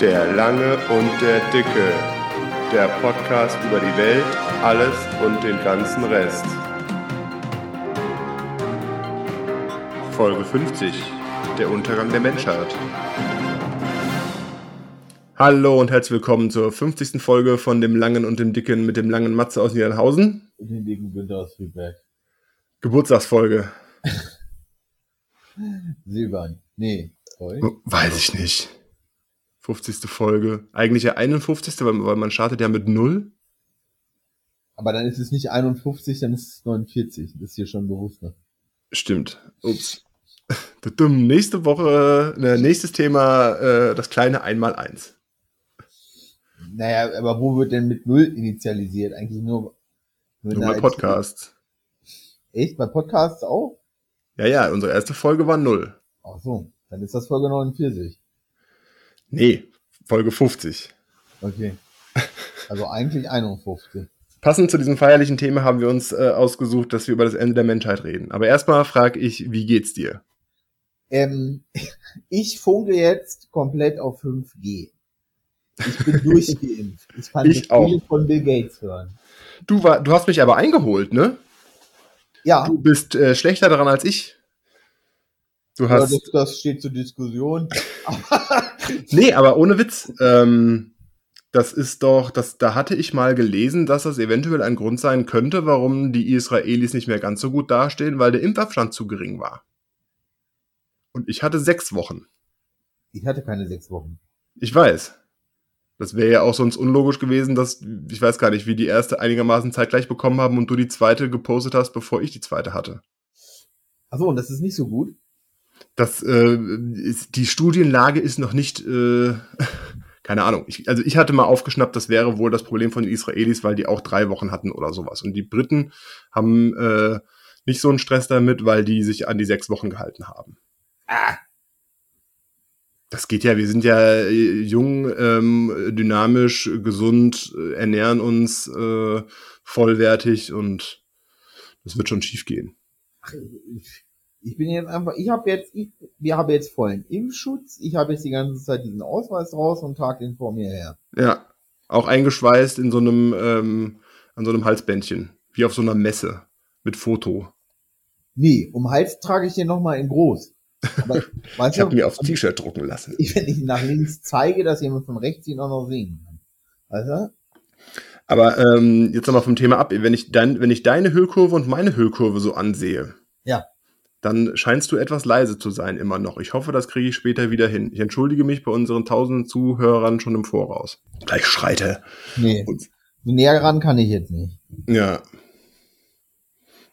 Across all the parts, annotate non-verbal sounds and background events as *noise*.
Der Lange und der Dicke. Der Podcast über die Welt, alles und den ganzen Rest. Folge 50. Der Untergang der Menschheit. Hallo und herzlich willkommen zur 50. Folge von dem Langen und dem Dicken mit dem langen Matze aus Niedernhausen. Und den dicken Günther aus Friedberg. Geburtstagsfolge. *laughs* Silbern. Nee. Heu? Weiß ich nicht. 50. Folge. Eigentlich ja 51. Weil, weil man startet ja mit 0. Aber dann ist es nicht 51, dann ist es 49. Das ist hier schon bewusst. Ne? Stimmt. Ups. Dumm. Nächste Woche, äh, nächstes Thema, äh, das kleine Einmaleins. Naja, aber wo wird denn mit Null initialisiert? Eigentlich nur, nur, nur bei Podcasts. Echt? Bei Podcasts auch? Ja, ja, unsere erste Folge war Null. Ach so, dann ist das Folge 49. Nee, Folge 50. Okay. Also eigentlich 51. Passend zu diesem feierlichen Thema haben wir uns äh, ausgesucht, dass wir über das Ende der Menschheit reden. Aber erstmal frage ich, wie geht's dir? Ähm, *laughs* ich funke jetzt komplett auf 5G. Ich bin durchgeimpft. *laughs* Ich kann ich auch. von Bill Gates hören. Du, war, du hast mich aber eingeholt, ne? Ja. Du bist äh, schlechter daran als ich. Du hast. Ja, das, das steht zur Diskussion. *laughs* nee, aber ohne Witz. Ähm, das ist doch, das, da hatte ich mal gelesen, dass das eventuell ein Grund sein könnte, warum die Israelis nicht mehr ganz so gut dastehen, weil der Impfabstand zu gering war. Und ich hatte sechs Wochen. Ich hatte keine sechs Wochen. Ich weiß. Das wäre ja auch sonst unlogisch gewesen, dass, ich weiß gar nicht, wie die erste einigermaßen zeitgleich bekommen haben und du die zweite gepostet hast, bevor ich die zweite hatte. Achso, und das ist nicht so gut? Das, äh, ist, die Studienlage ist noch nicht, äh, *laughs* keine Ahnung. Ich, also ich hatte mal aufgeschnappt, das wäre wohl das Problem von den Israelis, weil die auch drei Wochen hatten oder sowas. Und die Briten haben äh, nicht so einen Stress damit, weil die sich an die sechs Wochen gehalten haben. Ah, das geht ja, wir sind ja äh, jung, ähm, dynamisch, gesund, äh, ernähren uns äh, vollwertig und das wird schon schief gehen. Ich bin jetzt einfach, ich habe jetzt, ich, wir haben jetzt vollen Impfschutz, ich habe jetzt die ganze Zeit diesen Ausweis raus und trage den vor mir her. Ja, auch eingeschweißt in so einem, ähm, an so einem Halsbändchen, wie auf so einer Messe mit Foto. Nee, um Hals trage ich den nochmal in groß. Aber, *laughs* ich habe mir aufs T-Shirt drucken lassen. Ich, wenn ich nach links zeige, dass jemand von rechts ihn auch noch sehen kann. Weißt du? Aber ähm, jetzt nochmal vom Thema ab. Wenn ich, dein, wenn ich deine Hüllkurve und meine Hüllkurve so ansehe, ja. Dann scheinst du etwas leise zu sein immer noch. Ich hoffe, das kriege ich später wieder hin. Ich entschuldige mich bei unseren tausenden Zuhörern schon im Voraus. Gleich schreite. Nee. Und, so näher ran kann ich jetzt nicht. Ja,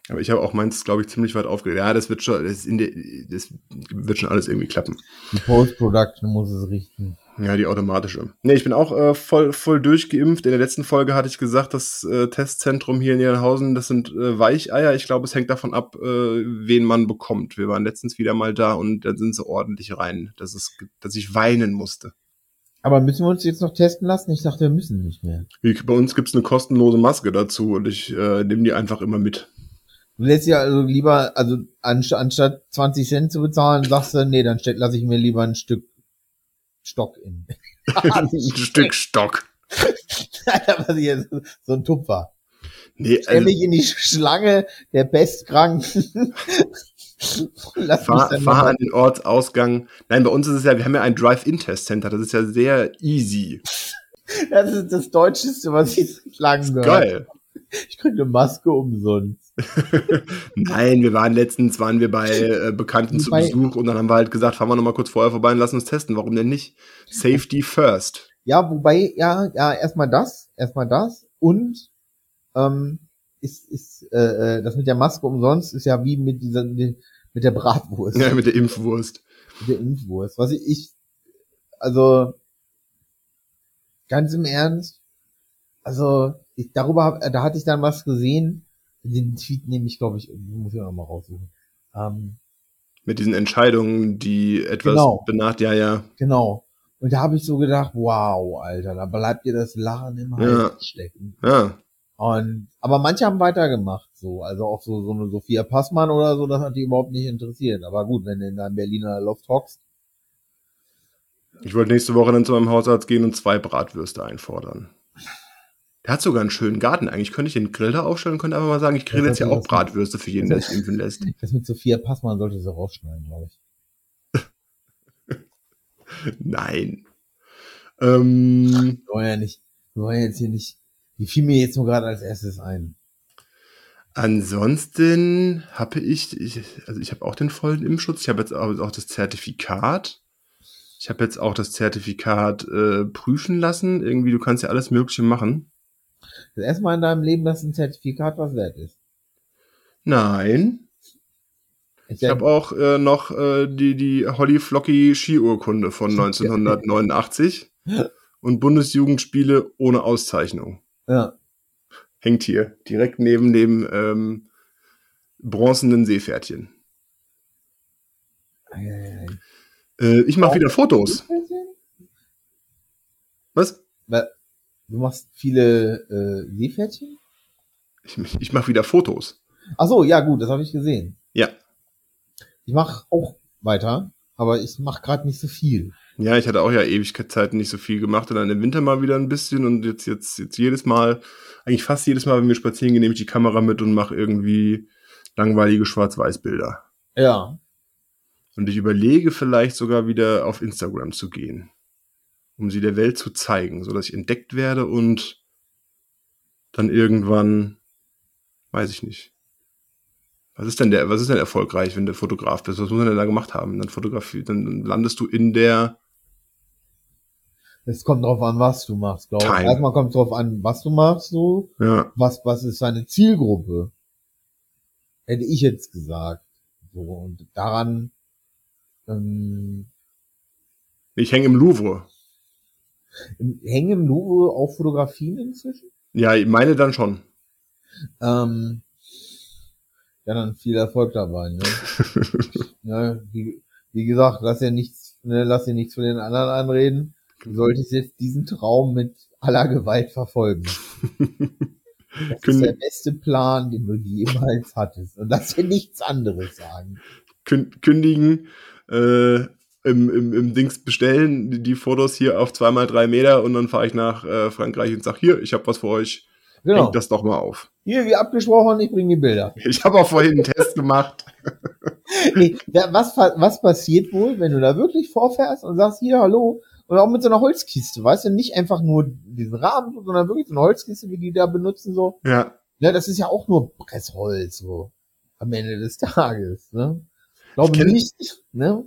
aber ich habe auch meins, glaube ich, ziemlich weit aufgelegt. Ja, das wird schon, das, der, das, wird schon alles irgendwie klappen. Die Post-Production muss es richten. Ja, die automatische. Nee, ich bin auch äh, voll, voll durchgeimpft. In der letzten Folge hatte ich gesagt, das äh, Testzentrum hier in Niedernhausen, das sind äh, Weicheier. Ich glaube, es hängt davon ab, äh, wen man bekommt. Wir waren letztens wieder mal da und da sind sie ordentlich rein, dass, es, dass ich weinen musste. Aber müssen wir uns jetzt noch testen lassen? Ich dachte, wir müssen nicht mehr. Bei uns gibt's eine kostenlose Maske dazu und ich äh, nehme die einfach immer mit. Du lässt ja also lieber, also anstatt 20 Cent zu bezahlen, sagst du, nee, dann lasse ich mir lieber ein Stück Stock in. *laughs* *laughs* ein Stück Stock. So ein Tupfer. Nee, Stell also, mich in die Schlange der Bestkranken. *laughs* Lass fahr, fahr an den Ortsausgang. Nein, bei uns ist es ja, wir haben ja ein Drive-In-Test-Center. Das ist ja sehr easy. Das ist das Deutscheste, was ich sagen gehört. Geil. Ich kriege eine Maske umsonst. *laughs* Nein, wir waren letztens, waren wir bei äh, Bekannten zu Besuch und dann haben wir halt gesagt, fahren wir noch mal kurz vorher vorbei und lassen uns testen. Warum denn nicht? Safety first. Ja, wobei, ja, ja, erstmal das, erstmal das und ähm, ist, ist äh, äh, das mit der Maske umsonst ist ja wie mit dieser mit der Bratwurst. Ja, mit der Impfwurst. Mit der Impfwurst. Was ich, ich also ganz im Ernst, also ich, darüber, da hatte ich dann was gesehen, den Tweet nehme ich, glaube ich, muss ich auch mal raussuchen. Ähm, Mit diesen Entscheidungen, die etwas genau, benach, ja, ja. Genau. Und da habe ich so gedacht, wow, Alter, da bleibt dir das Lachen im Hals ja. stecken. Ja. Und, aber manche haben weitergemacht, so. Also auch so, so eine Sophia Passmann oder so, das hat die überhaupt nicht interessiert. Aber gut, wenn du in deinem Berliner Loft hockst, Ich wollte nächste Woche dann zu meinem Hausarzt gehen und zwei Bratwürste einfordern. Der hat sogar einen schönen Garten. Eigentlich könnte ich den Grill da aufstellen und könnte einfach mal sagen, ich grill jetzt ja auch Bratwürste für jeden, der sich impfen lässt. *laughs* Das mit Sophia Passmann sollte sie rausschneiden, glaube ich. *laughs* Nein. Ähm, Wir wollen ja nicht, wir wollen jetzt hier nicht, wie fiel mir jetzt nur gerade als erstes ein? ansonsten habe ich, ich, also ich habe auch den vollen Impfschutz. Ich habe jetzt auch, auch das Zertifikat. Ich habe jetzt auch das Zertifikat äh, prüfen lassen. Irgendwie, du kannst ja alles Mögliche machen. Das erste Mal in deinem Leben, dass ein Zertifikat was wert ist. Nein. Ich, Ich habe auch äh, noch äh, die, die Holly Flocky Skiurkunde von *laughs* 1989 und Bundesjugendspiele ohne Auszeichnung. ja. Hängt hier direkt neben dem ähm, bronzenen Seepferdchen. Ei, ei, ei. Äh, ich mache wieder Fotos. Was? Du machst viele äh, Seepferdchen? Ich, ich mache wieder Fotos. Ach so, ja gut, das habe ich gesehen. Ja. Ich mache auch weiter, aber ich mache gerade nicht so viel. Ja, ich hatte auch ja Ewigkeitszeiten nicht so viel gemacht und dann im Winter mal wieder ein bisschen und jetzt, jetzt, jetzt jedes Mal, eigentlich fast jedes Mal, wenn wir spazieren gehen, nehme ich die Kamera mit und mache irgendwie langweilige Schwarz-Weiß-Bilder. Ja. Und ich überlege vielleicht sogar wieder auf Instagram zu gehen, um sie der Welt zu zeigen, so dass ich entdeckt werde und dann irgendwann, weiß ich nicht. Was ist denn der, was ist denn erfolgreich, wenn du Fotograf bist? Was muss man denn da gemacht haben? Dann Fotografie, dann landest du in der, Es kommt drauf an, was du machst, glaube ich. Erstmal kommt es drauf an, was du machst, so. ja, Was, was ist deine Zielgruppe? Hätte ich jetzt gesagt. So, und daran, ähm, ich hänge im Louvre. Hängen im Louvre auch Fotografien inzwischen? Ja, ich meine dann schon. Ähm, ja, dann viel Erfolg dabei, ne? *laughs* ne wie, wie gesagt, lass dir nichts, ne, lass dir nichts von den anderen anreden. Du solltest jetzt diesen Traum mit aller Gewalt verfolgen. *laughs* Das ist der beste Plan, den du jemals hattest. Und lass dir nichts anderes sagen. Kün kündigen, äh, im, im, im Dings bestellen, die, die Fotos hier auf zweimal drei Meter und dann fahre ich nach äh, Frankreich und sag hier, ich habe was für euch, Genau. hängt das doch mal auf. Hier, wie abgesprochen, ich bringe die Bilder. *laughs* Ich habe auch vorhin einen Test gemacht. *laughs* Nee, da- was, was passiert wohl, wenn du da wirklich vorfährst und sagst, hier, hallo, und auch mit so einer Holzkiste, weißt du, nicht einfach nur diesen Rahmen, sondern wirklich so eine Holzkiste, wie die da benutzen, so. Ja, Ne, das ist ja auch nur Pressholz, so. Am Ende des Tages, ne? Glaube Ich kenn- nicht, ne?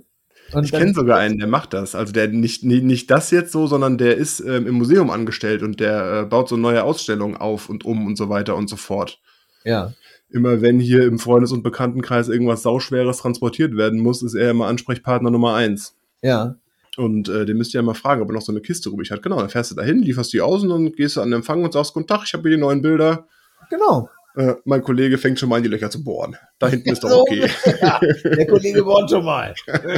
Und ich kenne sogar einen, der macht das. Also der nicht, nicht, nicht das jetzt so, sondern der ist ähm, im Museum angestellt und der äh, baut so neue Ausstellungen auf und um und so weiter und so fort. Ja. Immer wenn hier im Freundes- und Bekanntenkreis irgendwas Sauschweres transportiert werden muss, ist er immer Ansprechpartner Nummer eins. Ja. Und äh, den müsst ihr ja mal fragen, ob er noch so eine Kiste übrig hat. Genau, dann fährst du dahin, lieferst die aus und dann gehst du an den Empfang und sagst, guten Tag, ich habe hier die neuen Bilder. Genau. Äh, mein Kollege fängt schon mal in die Löcher zu bohren. Da hinten ist doch So okay. Ja, der Kollege wohnt schon mal. *laughs*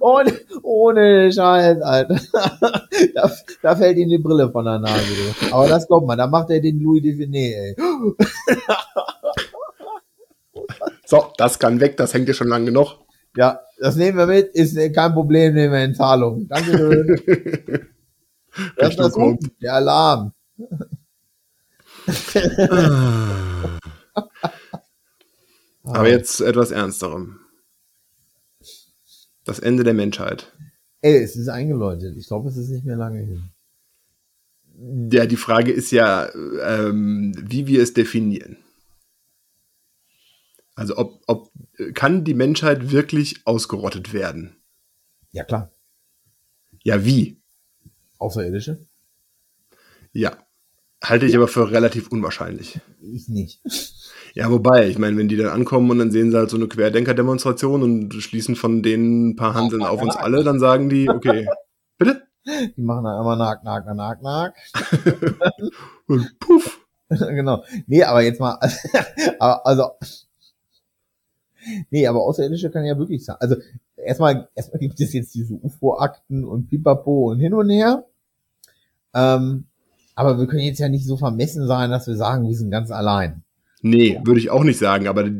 ohne, ohne Scheiß, Alter. *laughs* da, da fällt ihm die Brille von der Nase. Du. Aber das glaubt man, da macht er den Louis Duvinet, ey. So, das kann weg, das hängt ja schon lange genug. Ja, das nehmen wir mit, ist äh, kein Problem, nehmen wir in Zahlung. Danke. *laughs* Das ist das der Alarm. *laughs* Aber jetzt zu etwas Ernsterem. Das Ende der Menschheit. Ey, es ist eingeläutet. Ich glaube, es ist nicht mehr lange hin. Ja, die Frage ist ja, ähm, wie wir es definieren. Also ob, ob kann die Menschheit wirklich ausgerottet werden? Ja, klar. Ja, wie? Außerirdische? Ja. Halte ich aber für relativ unwahrscheinlich. Ich nicht. Ja, wobei, ich meine, wenn die dann ankommen und dann sehen sie halt so eine Querdenker-Demonstration und schließen von denen ein paar Handeln auf uns alle, dann sagen die, okay, bitte? Die machen dann einmal nack, nack, nack, nack. *laughs* Und puff. *laughs* genau. Nee, aber jetzt mal, *laughs* also, nee, aber Außerirdische kann ja wirklich sein. Also, erstmal, erstmal gibt es jetzt diese UFO-Akten und Pipapo und hin und her. Ähm, aber wir können jetzt ja nicht so vermessen sein, dass wir sagen, wir sind ganz allein. Nee, würde ich auch nicht sagen, aber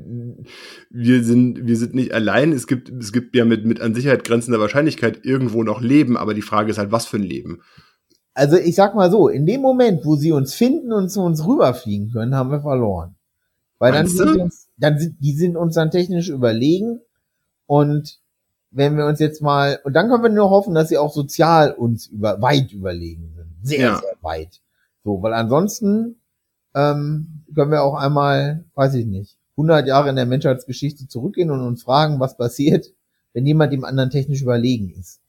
wir sind, wir sind nicht allein. Es gibt, es gibt ja mit, mit an Sicherheit grenzender Wahrscheinlichkeit irgendwo noch Leben, aber die Frage ist halt, was für ein Leben. Also ich sag mal so, in dem Moment, wo sie uns finden und zu uns rüberfliegen können, haben wir verloren. Weil dann sind, uns, dann sind die sind uns dann technisch überlegen und wenn wir uns jetzt mal und dann können wir nur hoffen, dass sie auch sozial uns über weit überlegen sind, sehr ja. sehr weit. So, weil ansonsten ähm, können wir auch einmal, weiß ich nicht, 100 Jahre in der Menschheitsgeschichte zurückgehen und uns fragen, was passiert, wenn jemand dem anderen technisch überlegen ist.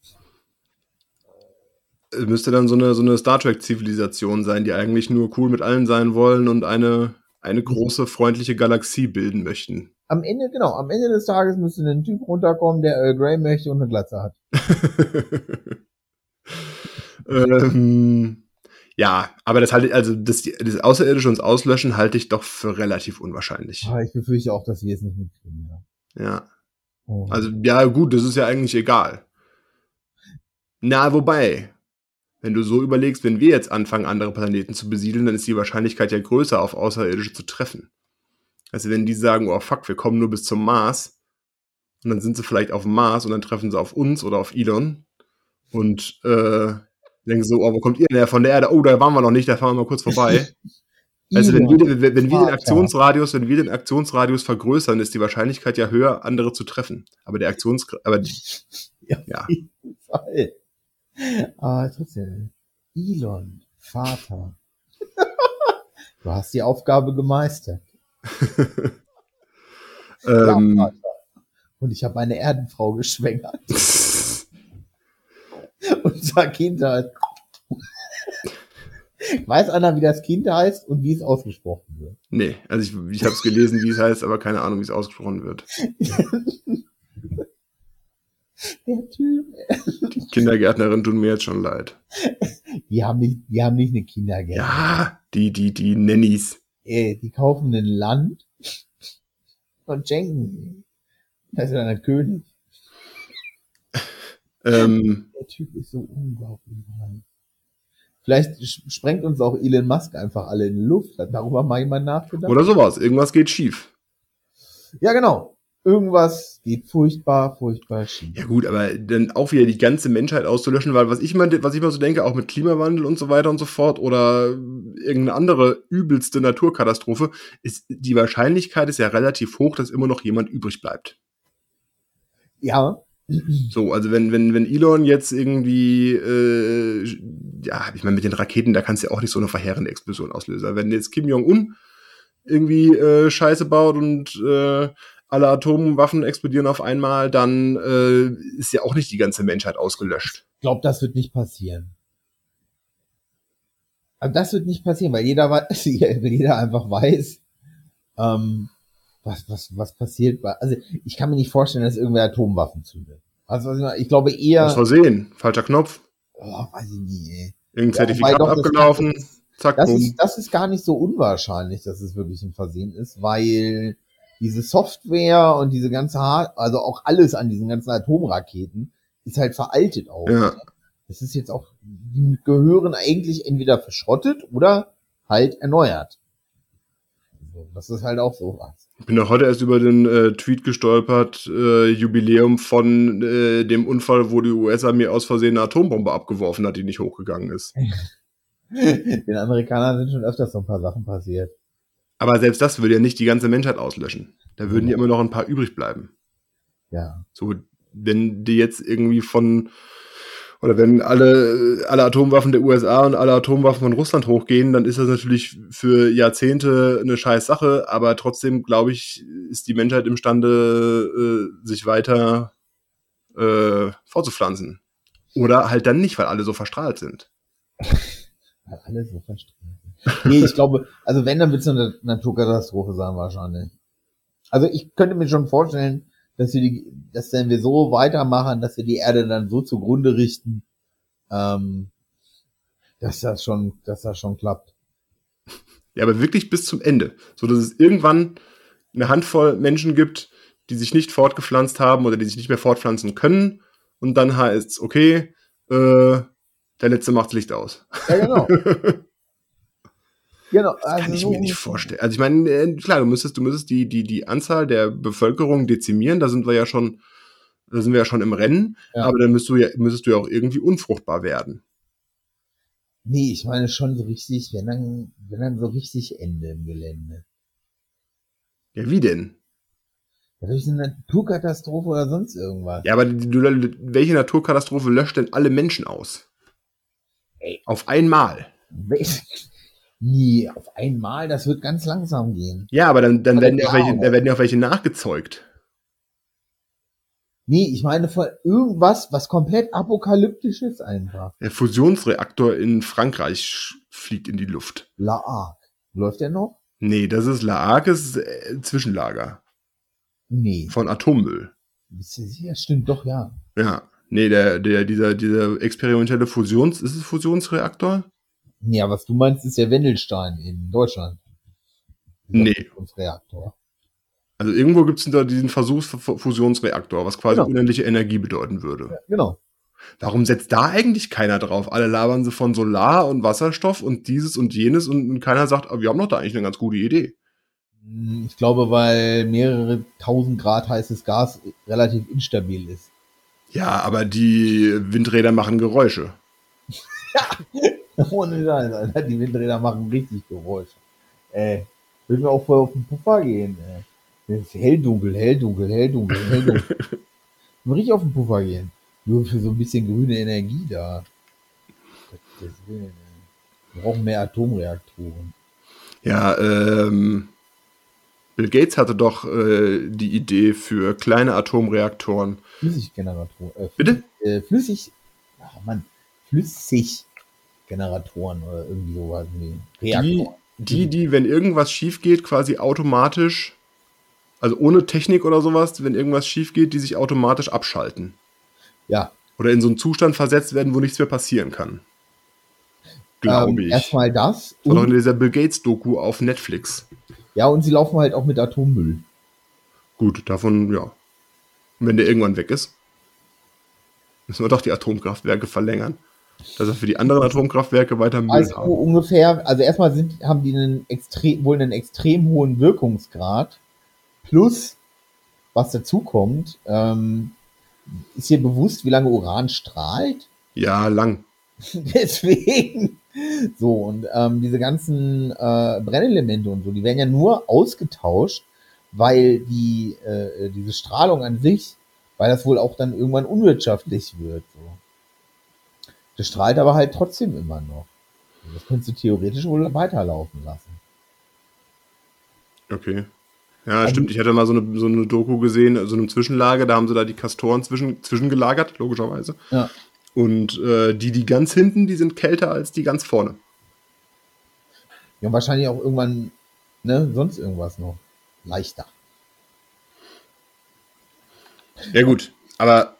Es müsste dann so eine, so eine Star Trek-Zivilisation sein, die eigentlich nur cool mit allen sein wollen und eine, eine große, freundliche Galaxie bilden möchten. Am Ende, genau, am Ende des Tages müsste ein Typ runterkommen, der Earl Grey möchte und eine Glatze hat. *laughs* ähm, ja, aber das halte also das, das Außerirdische uns auslöschen halte ich doch für relativ unwahrscheinlich. Ah, ich befürchte auch, dass wir es nicht mitkriegen. Ja. ja. Oh. Also, ja, gut, das ist ja eigentlich egal. Na, wobei, wenn du so überlegst, wenn wir jetzt anfangen, andere Planeten zu besiedeln, dann ist die Wahrscheinlichkeit ja größer, auf Außerirdische zu treffen. Also wenn die sagen, oh fuck, wir kommen nur bis zum Mars, und dann sind sie vielleicht auf dem Mars und dann treffen sie auf uns oder auf Elon und äh, denken so, oh, wo kommt ihr denn her von der Erde? Oh, da waren wir noch nicht, da fahren wir mal kurz vorbei. *laughs* also wenn wir, wenn, wenn wir den Aktionsradius, wenn wir den Aktionsradius vergrößern, ist die Wahrscheinlichkeit ja höher, andere zu treffen. Aber der Aktions, aber ja. ja. Fall. Ah, trotzdem. Elon, Vater. *laughs* du hast die Aufgabe gemeistert. *laughs* ähm, ja, Und ich habe eine Erdenfrau geschwängert. *laughs* Unser Kind heißt. Weiß einer, wie das Kind heißt und wie es ausgesprochen wird? Nee, also ich, ich habe es gelesen, wie es heißt, aber keine Ahnung, wie es ausgesprochen wird. *laughs* Der Typ. Die Kindergärtnerin tun mir jetzt schon leid. Die haben nicht, die haben nicht eine Kindergärtnerin. Ja, die, die, die Nannies. Ey, die kaufen ein Land und schenken. Das ist dann ein König. Ähm, der Typ ist so unglaublich. Vielleicht sprengt uns auch Elon Musk einfach alle in die Luft. Hat darüber mal jemand nachgedacht? Oder sowas. Irgendwas geht schief. Ja, genau. Irgendwas geht furchtbar, furchtbar schief. Ja gut, aber dann auch wieder die ganze Menschheit auszulöschen, weil was ich mal, was ich mal so denke, auch mit Klimawandel und so weiter und so fort oder irgendeine andere übelste Naturkatastrophe, ist die Wahrscheinlichkeit ist ja relativ hoch, dass immer noch jemand übrig bleibt. Ja, so, also wenn, wenn, wenn Elon jetzt irgendwie, äh, ja, ich meine, mit den Raketen, da kannst du ja auch nicht so eine verheerende Explosion auslösen. Wenn jetzt Kim Jong-un irgendwie äh, Scheiße baut und äh, alle Atomwaffen explodieren auf einmal, dann äh, ist ja auch nicht die ganze Menschheit ausgelöscht. Ich glaube, das wird nicht passieren. Aber das wird nicht passieren, weil jeder, *laughs* weil jeder einfach weiß, ähm, was, was, was passiert. Also ich kann mir nicht vorstellen, dass irgendwer Atomwaffen zündet. Also ich glaube eher. Aus Versehen, falscher Knopf. Oh, weiß ich ey. Irgendein ja, Zertifikat doch, abgelaufen. Das, zack, das ist, das ist gar nicht so unwahrscheinlich, dass es wirklich ein Versehen ist, weil diese Software und diese ganze, Hard also auch alles an diesen ganzen Atomraketen ist halt veraltet auch. Ja. Das ist jetzt auch, die gehören eigentlich entweder verschrottet oder halt erneuert. Das ist halt auch so was. Ich bin auch heute erst über den äh, Tweet gestolpert, äh, Jubiläum von äh, dem Unfall, wo die US-Armee aus Versehen eine Atombombe abgeworfen hat, die nicht hochgegangen ist. *laughs* den Amerikanern sind schon öfters so ein paar Sachen passiert. Aber selbst das würde ja nicht die ganze Menschheit auslöschen. Da würden ja immer noch ein paar übrig bleiben. Ja. So, wenn die jetzt irgendwie von oder wenn alle, alle Atomwaffen der USA und alle Atomwaffen von Russland hochgehen, dann ist das natürlich für Jahrzehnte eine scheiß Sache, aber trotzdem, glaube ich, ist die Menschheit imstande, äh, sich weiter äh, vorzupflanzen. Oder halt dann nicht, weil alle so verstrahlt sind. weil alle so verstrahlt sind. Nee, ich glaube, also wenn, dann wird es eine Naturkatastrophe sein wahrscheinlich. Also ich könnte mir schon vorstellen, dass wir die, dass wenn wir so weitermachen, dass wir die Erde dann so zugrunde richten, ähm, dass das schon, dass das schon klappt. Ja, aber wirklich bis zum Ende, so dass es irgendwann eine Handvoll Menschen gibt, die sich nicht fortgepflanzt haben oder die sich nicht mehr fortpflanzen können und dann heißt es, okay, äh, der letzte macht Licht aus. Ja, genau. *laughs* Genau, Das kann also ich mir nicht vorstellen. Also ich meine, äh, klar, du müsstest, du müsstest die, die, die Anzahl der Bevölkerung dezimieren, da sind wir ja schon, da sind wir ja schon im Rennen, Ja. aber dann müsstest du ja, müsstest du ja auch irgendwie unfruchtbar werden. Nee, ich meine schon so richtig, wenn dann, wenn dann so richtig Ende im Gelände. Ja, wie denn? Ja, durch eine Naturkatastrophe oder sonst irgendwas. Ja, aber du, welche Naturkatastrophe löscht denn alle Menschen aus? Ey. Auf einmal. Wel- Nee, auf einmal, das wird ganz langsam gehen. Ja, aber dann, dann Aber werden, ja auch welche, aber- da werden ja auch welche nachgezeugt. Nee, ich meine von irgendwas, was komplett apokalyptisch ist einfach. Der Fusionsreaktor in Frankreich fliegt in die Luft. La Arc. Läuft der noch? Nee, das ist Laakes äh, Zwischenlager Nee. von Atommüll. Bist du sicher? Stimmt doch, ja. Ja. Nee, der, der, dieser, dieser experimentelle Fusions, ist es Fusionsreaktor? Aber was du meinst, ist der Wendelstein in Deutschland. Nee. Fusionsreaktor. Also irgendwo gibt es da diesen Versuchsfusionsreaktor, was quasi Genau. unendliche Energie bedeuten würde. Ja, genau. Warum setzt da eigentlich keiner drauf? Alle labern sie von Solar und Wasserstoff und dieses und jenes und, keiner sagt, ah, wir haben doch da eigentlich eine ganz gute Idee. Hm, Ich glaube, weil mehrere tausend Grad heißes Gas relativ instabil ist. Ja, aber die Windräder machen Geräusche. *laughs* *laughs* Ohne Scheiß, Alter. Die Windräder machen richtig Geräusche. Äh, würden wir auch voll auf den Puffer gehen, ey. Das ist helldunkel, helldunkel, helldunkel, helldunkel. *laughs* Würden wir richtig auf den Puffer gehen. Nur für so ein bisschen grüne Energie da. Gottes Willen, ey. Wir brauchen mehr Atomreaktoren. Ja, ähm, Bill Gates hatte doch äh, die Idee für kleine Atomreaktoren. Flüssiggeneratoren. Äh, Bitte? Äh, flüssig. Ach Mann. Flüssiggeneratoren oder irgendwie sowas. Nee. Die, Reaktoren. die, die, wenn irgendwas schief geht, quasi automatisch, also ohne Technik oder sowas, wenn irgendwas schief geht, die sich automatisch abschalten. Ja. Oder in so einen Zustand versetzt werden, wo nichts mehr passieren kann. Glaube ähm, ich. Erstmal das. War doch in Und, dieser Bill Gates-Doku auf Netflix. ja, und sie laufen halt auch mit Atommüll. Gut, davon, ja. Und wenn der irgendwann weg ist, müssen wir doch die Atomkraftwerke verlängern. Dass wir für die anderen Atomkraftwerke weiter Müll Also haben. ungefähr, also erstmal sind, haben die einen extrem, wohl einen extrem hohen Wirkungsgrad. Plus, was dazu kommt, ähm, ist hier bewusst, wie lange Uran strahlt? Ja, lang. *laughs* Deswegen. So, und ähm, diese ganzen äh, Brennelemente und so, die werden ja nur ausgetauscht, weil die, äh, diese Strahlung an sich, weil das wohl auch dann irgendwann unwirtschaftlich wird. So. Das strahlt aber halt trotzdem immer noch. Und Das könntest du theoretisch wohl weiterlaufen lassen. Okay. Ja, Also- stimmt. Ich hatte mal so eine, so eine Doku gesehen, so eine Zwischenlage, da haben sie da die Kastoren zwischen, zwischengelagert, logischerweise. Ja. Und äh, die, die ganz hinten, die sind kälter als die ganz vorne. Ja, und wahrscheinlich auch irgendwann, ne, sonst irgendwas noch. Leichter. Ja, gut. Aber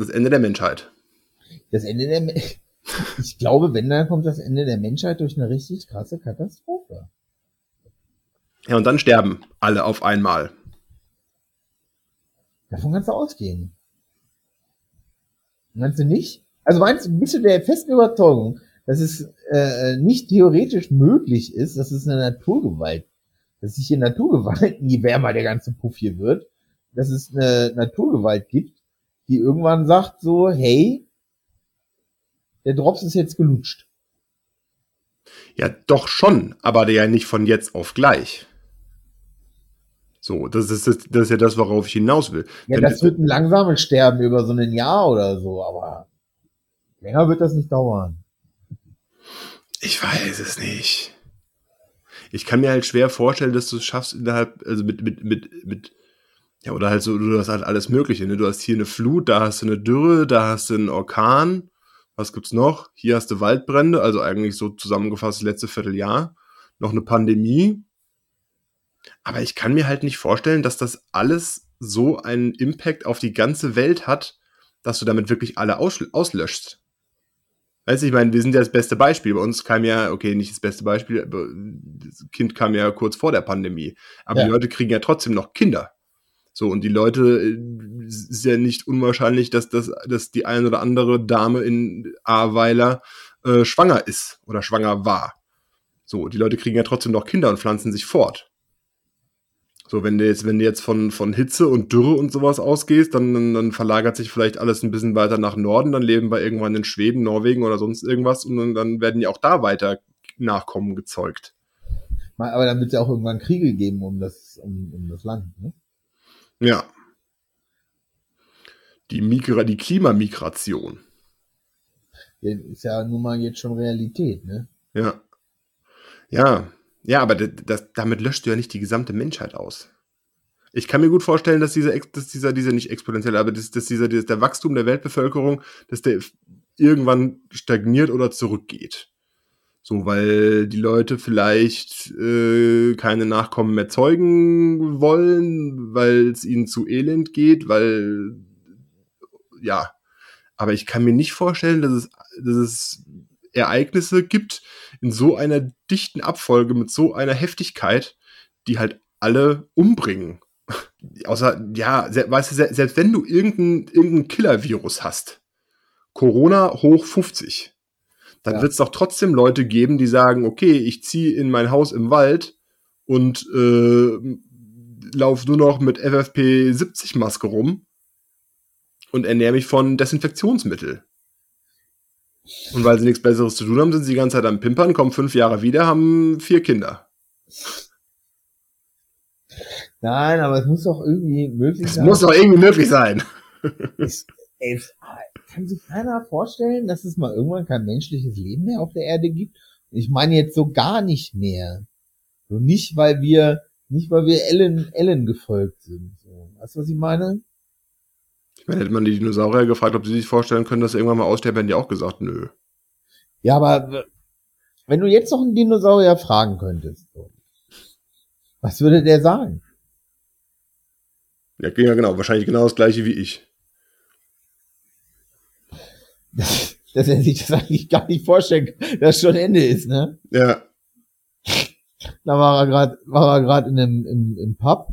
das Ende der Menschheit. Das Ende der, Me *laughs* ich glaube, wenn, dann kommt das Ende der Menschheit durch eine richtig krasse Katastrophe. Ja, und dann sterben alle auf einmal. Davon kannst du ausgehen. Meinst du nicht? Also meinst du, bist du der festen Überzeugung, dass es äh, nicht theoretisch möglich ist, dass es eine Naturgewalt, dass sich hier Naturgewalt, je *laughs* wärmer der ganze Puff hier wird, dass es eine Naturgewalt gibt, die irgendwann sagt so, hey, der Drops ist jetzt gelutscht. Ja, doch schon, aber ja nicht von jetzt auf gleich. So, das ist, das, das ist ja das, worauf ich hinaus will. Ja, Wenn- das wird ein langsames Sterben über so ein Jahr oder so, aber länger wird das nicht dauern. Ich weiß es nicht. Ich kann mir halt schwer vorstellen, dass du es schaffst innerhalb, also mit, mit, mit, mit, ja, oder halt so, du hast halt alles Mögliche, ne? Du hast hier eine Flut, da hast du eine Dürre, da hast du einen Orkan. Was gibt's noch? Hier hast du Waldbrände, also eigentlich so zusammengefasst das letzte Vierteljahr. Noch eine Pandemie. Aber ich kann mir halt nicht vorstellen, dass das alles so einen Impact auf die ganze Welt hat, dass du damit wirklich alle aus auslöschst. Weißt du, ich meine, wir sind ja das beste Beispiel. Bei uns kam ja, okay, nicht das beste Beispiel, aber das Kind kam ja kurz vor der Pandemie. Aber Ja. die Leute kriegen ja trotzdem noch Kinder. So, und die Leute, äh, ist ja nicht unwahrscheinlich, dass, das, dass die eine oder andere Dame in Ahrweiler äh, schwanger ist oder schwanger war. So, die Leute kriegen ja trotzdem noch Kinder und pflanzen sich fort. So, wenn du jetzt, wenn du jetzt von, von Hitze und Dürre und sowas ausgehst, dann, dann, dann verlagert sich vielleicht alles ein bisschen weiter nach Norden, dann leben wir irgendwann in Schweden, Norwegen oder sonst irgendwas und dann, dann werden ja auch da weiter Nachkommen gezeugt. Aber dann wird es ja auch irgendwann Kriege geben um das, um, um das Land, ne? Ja. Die Migra, die Klimamigration. Ja, ist ja nun mal jetzt schon Realität, ne? Ja. Ja, ja, aber das, das, damit löscht du ja nicht die gesamte Menschheit aus. Ich kann mir gut vorstellen, dass dieser, dass dieser, dieser nicht exponentiell, aber dass, dass dieser, dass der Wachstum der Weltbevölkerung, dass der irgendwann stagniert oder zurückgeht. So, weil die Leute vielleicht äh, keine Nachkommen mehr zeugen wollen, weil es ihnen zu elend geht, weil ja. Aber ich kann mir nicht vorstellen, dass es, dass es Ereignisse gibt in so einer dichten Abfolge mit so einer Heftigkeit, die halt alle umbringen. Außer, ja, weißt du, selbst wenn du irgendein, irgendein Killer-Virus hast, Corona hoch 50, dann ja. wird es doch trotzdem Leute geben, die sagen, okay, ich ziehe in mein Haus im Wald und äh, laufe nur noch mit FFP70-Maske rum und ernähre mich von Desinfektionsmittel. Und weil sie nichts Besseres zu tun haben, sind sie die ganze Zeit am Pimpern, kommen fünf Jahre wieder, haben vier Kinder. Nein, aber es muss doch irgendwie möglich sein. Es muss doch irgendwie möglich *laughs* sein. Es, ey, kann sich keiner vorstellen, dass es mal irgendwann kein menschliches Leben mehr auf der Erde gibt? Ich meine jetzt so gar nicht mehr. So nicht, weil wir, nicht weil wir Ellen, Ellen gefolgt sind. So. Weißt du, was ich meine? Ich meine, hätte man die Dinosaurier gefragt, ob sie sich vorstellen können, dass sie irgendwann mal aussterben, hätten die auch gesagt, nö. Ja, aber wenn du jetzt noch einen Dinosaurier fragen könntest, was würde der sagen? Ja, genau, wahrscheinlich genau das gleiche wie ich. Dass, *laughs* dass er sich das eigentlich gar nicht vorstellen kann, dass schon Ende ist, ne? Ja. Da war er gerade, war er gerade in einem, im, im Pub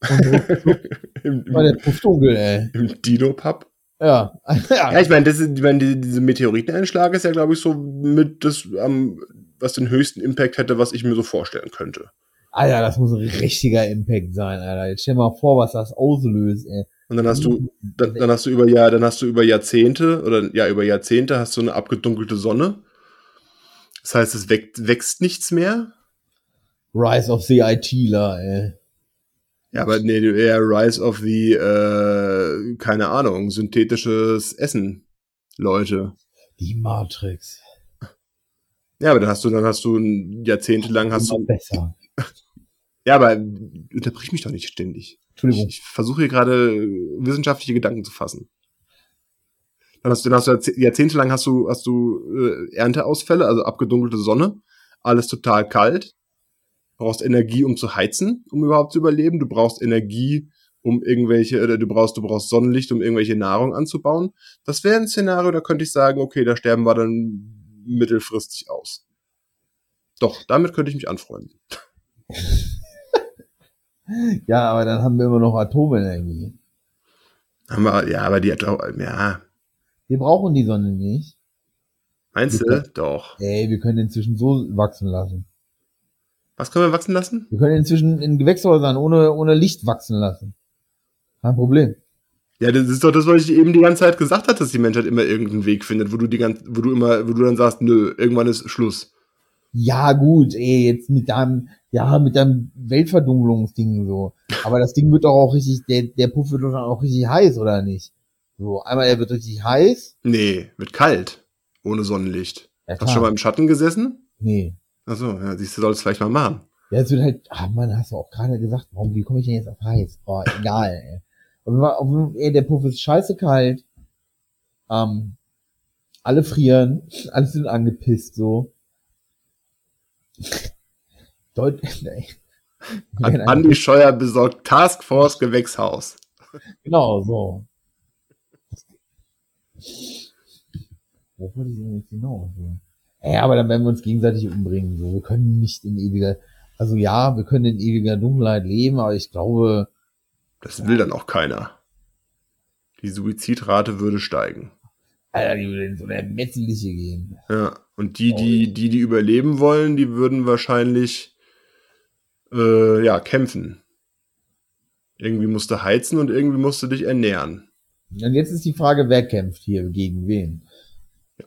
*laughs* Im, war der Puff dunkel, ey. Im Dino-Pub? Ja. ja. *laughs* ja. ich meine, das ist, ich meine, diese Meteoriteneinschlag ist ja, glaube ich, so mit das, um, was den höchsten Impact hätte, was ich mir so vorstellen könnte. Alter, das muss ein richtiger Impact sein, Alter. Jetzt stell mal vor, was das auslöst, ey. Und dann hast du, dann, dann hast du über Jahr, dann hast du über Jahrzehnte oder ja über Jahrzehnte hast du eine abgedunkelte Sonne. Das heißt, es wächst, wächst nichts mehr. Rise of the ITler, ey. Ja, aber nee, eher Rise of the, äh, keine Ahnung, synthetisches Essen, Leute. Die Matrix. Ja, aber dann hast du, dann hast du jahrzehntelang hast du. Besser. *laughs* Ja, aber unterbrich mich doch nicht ständig. Entschuldigung. Ich, versuche hier gerade wissenschaftliche Gedanken zu fassen. Dann hast du, dann hast du jahrzehntelang hast du, hast du äh, Ernteausfälle, also abgedunkelte Sonne, alles total kalt brauchst Energie, um zu heizen, um überhaupt zu überleben. Du brauchst Energie, um irgendwelche, oder du brauchst, du brauchst Sonnenlicht, um irgendwelche Nahrung anzubauen. Das wäre ein Szenario, da könnte ich sagen, okay, da sterben wir dann mittelfristig aus. Doch, damit könnte ich mich anfreunden. *laughs* ja, aber dann haben wir immer noch Atomenergie. Haben wir, ja, aber die Atom, ja. Wir brauchen die Sonne nicht. Meinst du? Doch. Ey, wir können inzwischen so wachsen lassen. Was können wir wachsen lassen? Wir können inzwischen in Gewächshäusern ohne, ohne Licht wachsen lassen. Kein Problem. Ja, das ist doch das, was ich eben die ganze Zeit gesagt habe, dass die Menschheit immer irgendeinen Weg findet, wo du die ganze, wo du immer, wo du dann sagst, nö, irgendwann ist Schluss. Ja, gut, ey, jetzt mit deinem, ja, mit deinem Weltverdunkelungsding so. Aber das Ding wird doch auch richtig, der, der Puff wird doch dann auch richtig heiß, oder nicht? So, einmal er wird richtig heiß. Nee, wird kalt. Ohne Sonnenlicht. Ja, Hast du schon mal im Schatten gesessen? Nee. Achso, ja, siehst du, sollst vielleicht mal machen. Ja, es wird halt, ah Mann, hast du auch gerade gesagt, warum, wie komme ich denn jetzt auf heiß? Oh, egal, ey. Aber, ey, der Puff ist scheiße kalt. Ähm, alle frieren, *laughs* alle sind angepisst, so. Deut. *laughs* An Andi Scheuer besorgt Taskforce Gewächshaus. Genau, so. Wo wollte ich denn jetzt hinaus? Ja, aber dann werden wir uns gegenseitig umbringen. So, wir können nicht in ewiger, also ja, wir können in ewiger Dunkelheit leben, aber ich glaube. Das will dann auch keiner. Die Suizidrate würde steigen. Alter, die würden ins Unermessliche gehen. Ja. Und die, die, die, die überleben wollen, die würden wahrscheinlich äh, ja, kämpfen. Irgendwie musst du heizen und irgendwie musst du dich ernähren. Und jetzt ist die Frage, wer kämpft hier gegen wen?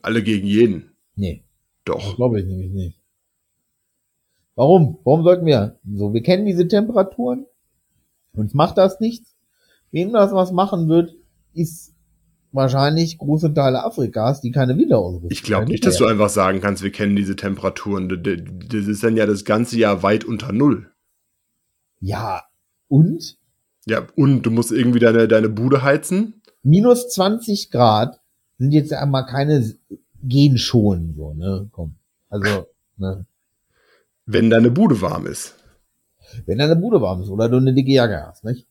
Alle gegen jeden. Nee, Doch. glaube ich nämlich nicht. Warum? Warum sollten wir? So, wir kennen diese Temperaturen. Uns macht das nichts. Wem das was machen wird, ist wahrscheinlich große Teile Afrikas, die keine Wiederausrüstung Ich glaube nicht, dass du einfach sagen kannst, wir kennen diese Temperaturen. Das ist dann ja das ganze Jahr weit unter Null. Ja, und? Ja, und du musst irgendwie deine, deine Bude heizen. Minus 20 Grad sind jetzt einmal keine Genschonen, so, ne? Komm. Also, ne? wenn deine Bude warm ist. Wenn deine Bude warm ist oder du eine dicke Jacke hast, nicht?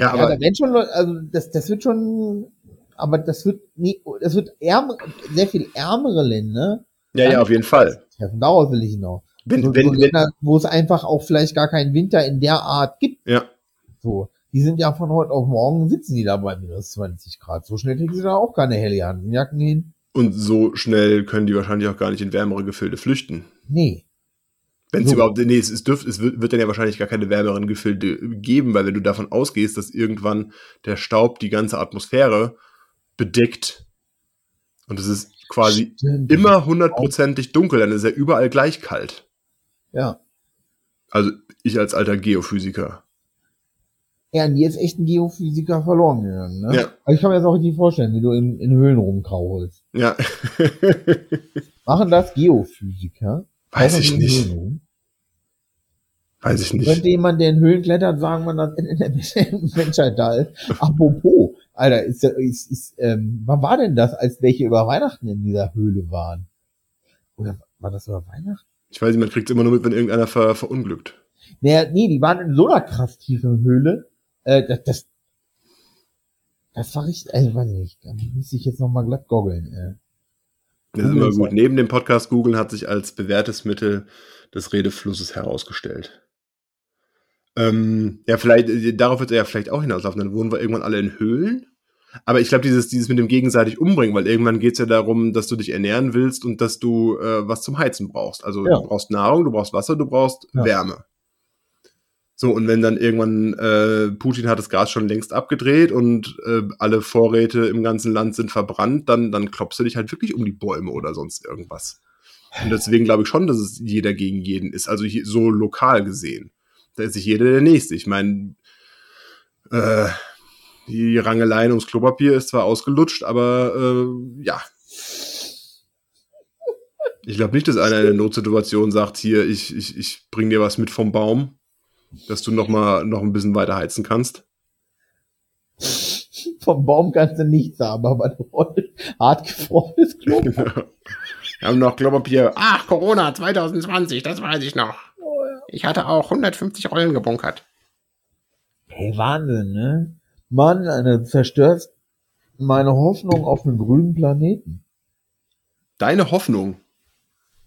Ja, Ja, aber da werden schon Leute, also das, das wird schon, aber das wird nie, das wird ärmer, sehr viel ärmere Länder ja, ja, auf jeden Fall. treffen. Daraus will ich hinaus. Wenn, so, wenn, so wenn, Länder, wo es einfach auch vielleicht gar keinen Winter in der Art gibt. ja, So, die sind ja von heute auf morgen sitzen die da bei minus 20 Grad. So schnell kriegen sie da auch keine Helljacken hin. und so schnell können die wahrscheinlich auch gar nicht in wärmere Gefilde flüchten. Nee. Wenn es überhaupt, nee, es, es, dürft, es wird, wird dann ja wahrscheinlich gar keine wärmeren Gefilde geben, weil wenn du davon ausgehst, dass irgendwann der Staub die ganze Atmosphäre bedeckt und es ist quasi Stimmt. immer hundertprozentig dunkel, dann ist ja überall gleich kalt. Ja. Also ich als alter Geophysiker. Ja, und ist echt ein Geophysiker verloren gegangen, ne? Ja. Aber ich kann mir das auch nicht vorstellen, wie du in, in Höhlen rumkrauchelst. Ja. *laughs* Machen das Geophysiker? Weiß ich in nicht. Weiß ich nicht. Könnte jemand, der in Höhlen klettert, sagen, wann das Ende der Menschheit da ist? Apropos, Alter, ist, ist, ist, ähm, wann war denn das, als welche über Weihnachten in dieser Höhle waren? Oder war das über Weihnachten? Ich weiß nicht, man kriegt immer nur mit, wenn irgendeiner ver, verunglückt. Naja, nee, die waren in so einer krass tiefen Höhle. Äh, das, das, das war richtig, also weiß ich nicht, da müsste ich jetzt nochmal glatt goggeln. Äh. Das ist immer gut. Neben dem Podcast googeln hat sich als bewährtes Mittel des Redeflusses herausgestellt. Ähm, ja, vielleicht, äh, darauf wird er ja vielleicht auch hinauslaufen. Dann wohnen wir irgendwann alle in Höhlen. Aber ich glaube, dieses, dieses mit dem gegenseitig umbringen, weil irgendwann geht es ja darum, dass du dich ernähren willst und dass du äh, was zum Heizen brauchst. Also Ja. du brauchst Nahrung, du brauchst Wasser, du brauchst Ja. Wärme. So, und wenn dann irgendwann äh, Putin hat das Gas schon längst abgedreht und äh, alle Vorräte im ganzen Land sind verbrannt, dann, dann klopfst du dich halt wirklich um die Bäume oder sonst irgendwas. Und deswegen glaube ich schon, dass es jeder gegen jeden ist, also hier, so lokal gesehen. Da ist sich jeder der Nächste. Ich meine, äh, die Rangeleien ums Klopapier ist zwar ausgelutscht, aber äh, ja. Ich glaube nicht, dass einer in der Notsituation sagt, hier, ich, ich, ich bring dir was mit vom Baum, dass du noch mal noch ein bisschen weiter heizen kannst. Vom Baum kannst du nichts haben, aber hart gefrorenes Klo. *laughs* Wir haben noch Klopapier. Ach, Corona 2020, das weiß ich noch. Ich hatte auch 150 Rollen gebunkert. Hey, Wahnsinn, ne? Mann, du zerstörst meine Hoffnung auf einen grünen Planeten. Deine Hoffnung.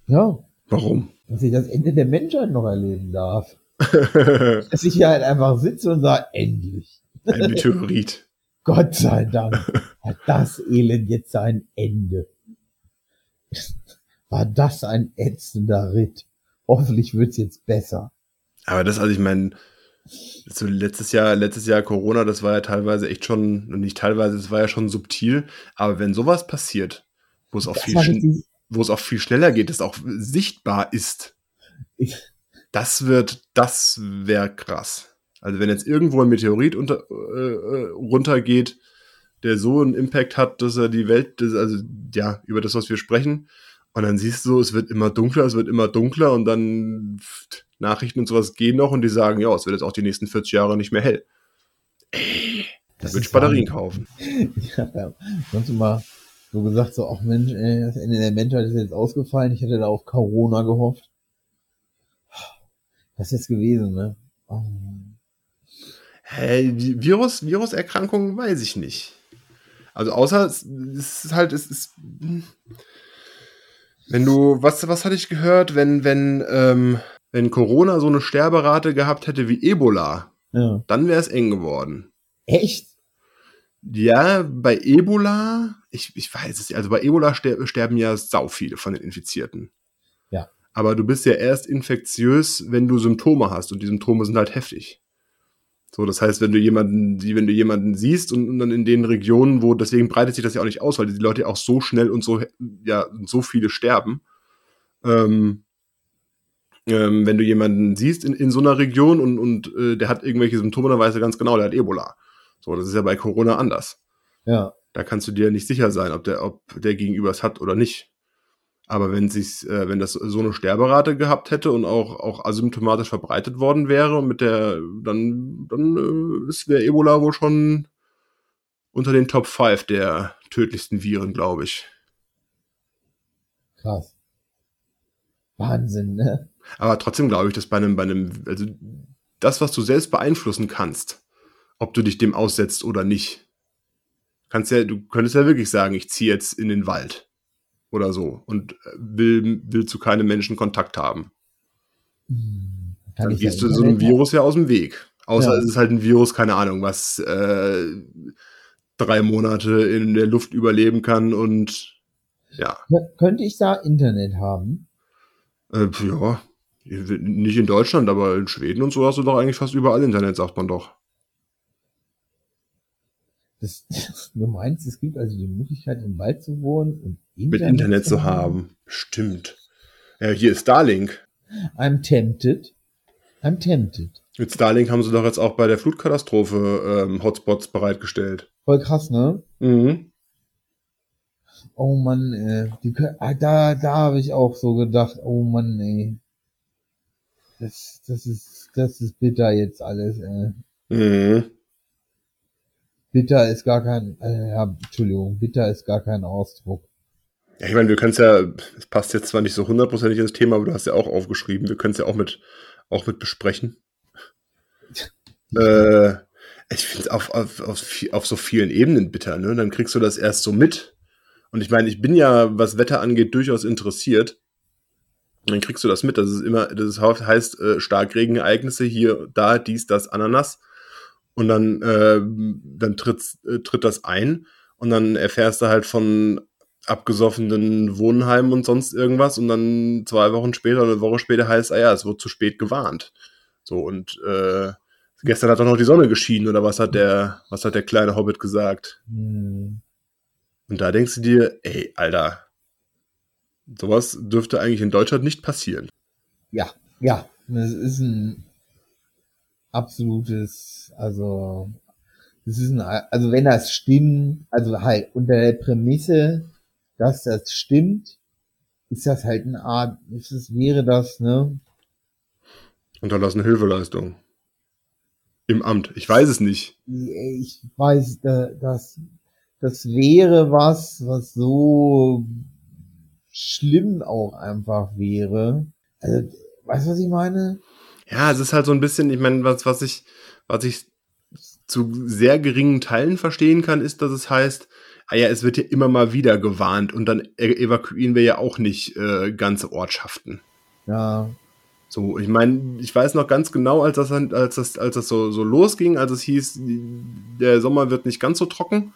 Ja, Warum? dass ich das Ende der Menschheit noch erleben darf. Dass ich hier halt einfach sitze und sage, endlich. Ein Meteorit. *laughs* Gott sei Dank hat das Elend jetzt sein Ende. War das ein ätzender Ritt. Hoffentlich wird's jetzt besser. Aber das, also ich meine, so letztes Jahr, letztes Jahr Corona, das war ja teilweise echt schon, und nicht teilweise, das war ja schon subtil. Aber wenn sowas passiert, wo es auch viel, wo es auch viel schneller geht, das auch sichtbar ist, ich, das wird, das wäre krass. Also wenn jetzt irgendwo ein Meteorit unter, äh, äh, runtergeht, der so einen Impact hat, dass er die Welt, also ja, über das, was wir sprechen, und dann siehst du, es wird immer dunkler, es wird immer dunkler und dann pft, Nachrichten und sowas gehen noch und die sagen, ja, es wird jetzt auch die nächsten 40 Jahre nicht mehr hell. Da Das würde ich Batterien kaufen. *laughs* ja, ja. sonst immer so gesagt, so, ach Mensch, ey, das Ende der Menschheit ist jetzt ausgefallen. Ich hätte da auf Corona gehofft. Das ist jetzt gewesen, ne? Oh. Vi- Virus, Viruserkrankungen weiß ich nicht. Also außer es ist halt, es ist. Wenn du, was, was hatte ich gehört, wenn, wenn, ähm, wenn Corona so eine Sterberate gehabt hätte wie Ebola, Ja. dann wäre es eng geworden. Echt? Ja, bei Ebola, ich, ich weiß es nicht, also bei Ebola ster sterben ja sau viele von den Infizierten. Aber du bist ja erst infektiös, wenn du Symptome hast und die Symptome sind halt heftig. So, das heißt, wenn du jemanden, wenn du jemanden siehst und, und, dann in den Regionen, wo, deswegen breitet sich das ja auch nicht aus, weil die Leute ja auch so schnell und so, ja, so viele sterben. Ähm, ähm, wenn du jemanden siehst in, in so einer Region und, und äh, der hat irgendwelche Symptome, dann weißt du ganz genau, der hat Ebola. So, das ist ja bei Corona anders. Ja. Da kannst du dir nicht sicher sein, ob der, ob der Gegenüber es hat oder nicht. Aber wenn sich, äh, wenn das so eine Sterberate gehabt hätte und auch, auch asymptomatisch verbreitet worden wäre mit der, dann, dann äh, ist der Ebola wohl schon unter den Top 5 der tödlichsten Viren, glaube ich. Krass. Wahnsinn, ne? Aber trotzdem glaube ich, dass bei einem, bei einem, also das, was du selbst beeinflussen kannst, ob du dich dem aussetzt oder nicht, kannst ja, du könntest ja wirklich sagen, ich ziehe jetzt in den Wald oder so und will, will zu keinem Menschen Kontakt haben. Hm, Dann gehst ja du so einem Virus ja aus dem Weg. Außer ja. es ist halt ein Virus, keine Ahnung, was äh, drei Monate in der Luft überleben kann und ja. Könnte ich da Internet haben? Äh, ja, nicht in Deutschland, aber in Schweden und so hast du doch eigentlich fast überall Internet, sagt man doch. Das, *laughs* du meinst, es gibt also die Möglichkeit, im Wald zu wohnen und Internet mit Internet zu haben. Stimmt. Ja, hier ist Starlink. I'm tempted. I'm tempted. Mit Starlink haben sie doch jetzt auch bei der Flutkatastrophe ähm, Hotspots bereitgestellt. Voll krass, ne? Mhm. Oh Mann, ey. Die, ah, da, da habe ich auch so gedacht, oh Mann, ey. Das, das ist, das ist bitter jetzt alles, ey. Mhm. Bitter ist gar kein, äh, ja, Entschuldigung, bitter ist gar kein Ausdruck. Ja, ich meine, wir können es ja, es passt jetzt zwar nicht so hundertprozentig ins Thema, aber du hast ja auch aufgeschrieben, wir können es ja auch mit, auch mit besprechen. *laughs* äh, ich finde es auf, auf, auf, auf so vielen Ebenen bitter, ne? Dann kriegst du das erst so mit. Und ich meine, ich bin ja, was Wetter angeht, durchaus interessiert. Und dann kriegst du das mit. Das ist immer, das heißt äh, Starkregenereignisse hier, da, dies, das, Ananas. Und dann, äh, dann tritt, äh, tritt das ein. Und dann erfährst du halt von abgesoffenen Wohnheimen und sonst irgendwas. Und dann zwei Wochen später oder eine Woche später heißt, ah ja, es wird zu spät gewarnt. So, und äh, gestern hat doch noch die Sonne geschienen, oder was hat der, was hat der kleine Hobbit gesagt? Hm. Und da denkst du dir, ey, Alter, sowas dürfte eigentlich in Deutschland nicht passieren. Ja, ja, das ist ein absolutes, also, das ist ein, also wenn das stimmt, also halt unter der Prämisse, dass das stimmt, ist das halt eine Art, ist es, wäre das, ne? Unterlassene Hilfeleistung. Im Amt. Ich weiß es nicht. Ich weiß, dass das wäre was, was so schlimm auch einfach wäre. Also, weißt du, was ich meine? Ja, es ist halt so ein bisschen, ich meine, was, was ich, was ich zu sehr geringen Teilen verstehen kann, ist, dass es heißt, ah ja, es wird ja immer mal wieder gewarnt und dann e-, evakuieren wir ja auch nicht äh, ganze Ortschaften. Ja. So, ich meine, ich weiß noch ganz genau, als das, als das, als das so, so losging, als es hieß, der Sommer wird nicht ganz so trocken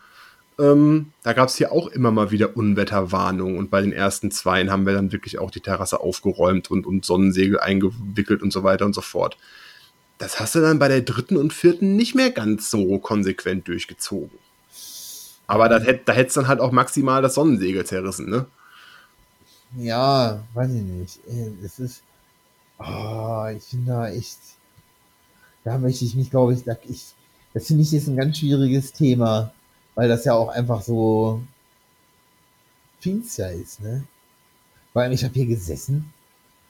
ähm, da gab es hier auch immer mal wieder Unwetterwarnungen und bei den ersten Zweien haben wir dann wirklich auch die Terrasse aufgeräumt und, und Sonnensegel eingewickelt und so weiter und so fort. Das hast du dann bei der dritten und vierten nicht mehr ganz so konsequent durchgezogen. Aber da, da hätte es dann halt auch maximal das Sonnensegel zerrissen, ne? Ja, weiß ich nicht. Es ist. Oh, ich finde da echt. Da möchte ich mich, glaube ich, da, ich das finde ich jetzt ein ganz schwieriges Thema weil das ja auch einfach so finster ist, ne? Weil ich habe hier gesessen,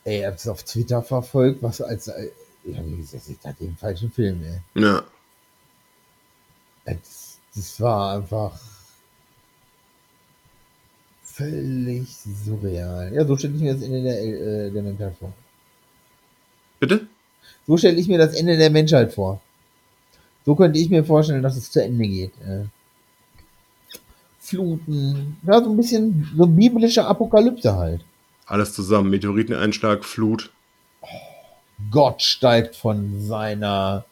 ey, ich hab's auf Twitter verfolgt, was als ich habe hier gesessen, ich hatte den falschen Film, ey. Ja. Das, das war einfach völlig surreal. Ja, so stelle ich mir das Ende der, äh, der Menschheit vor. Bitte? So stelle ich mir das Ende der Menschheit vor. So könnte ich mir vorstellen, dass es zu Ende geht. Äh. Fluten. Ja, so ein bisschen so biblische Apokalypse halt. Alles zusammen. Meteoriteneinschlag, Flut. Gott steigt von seiner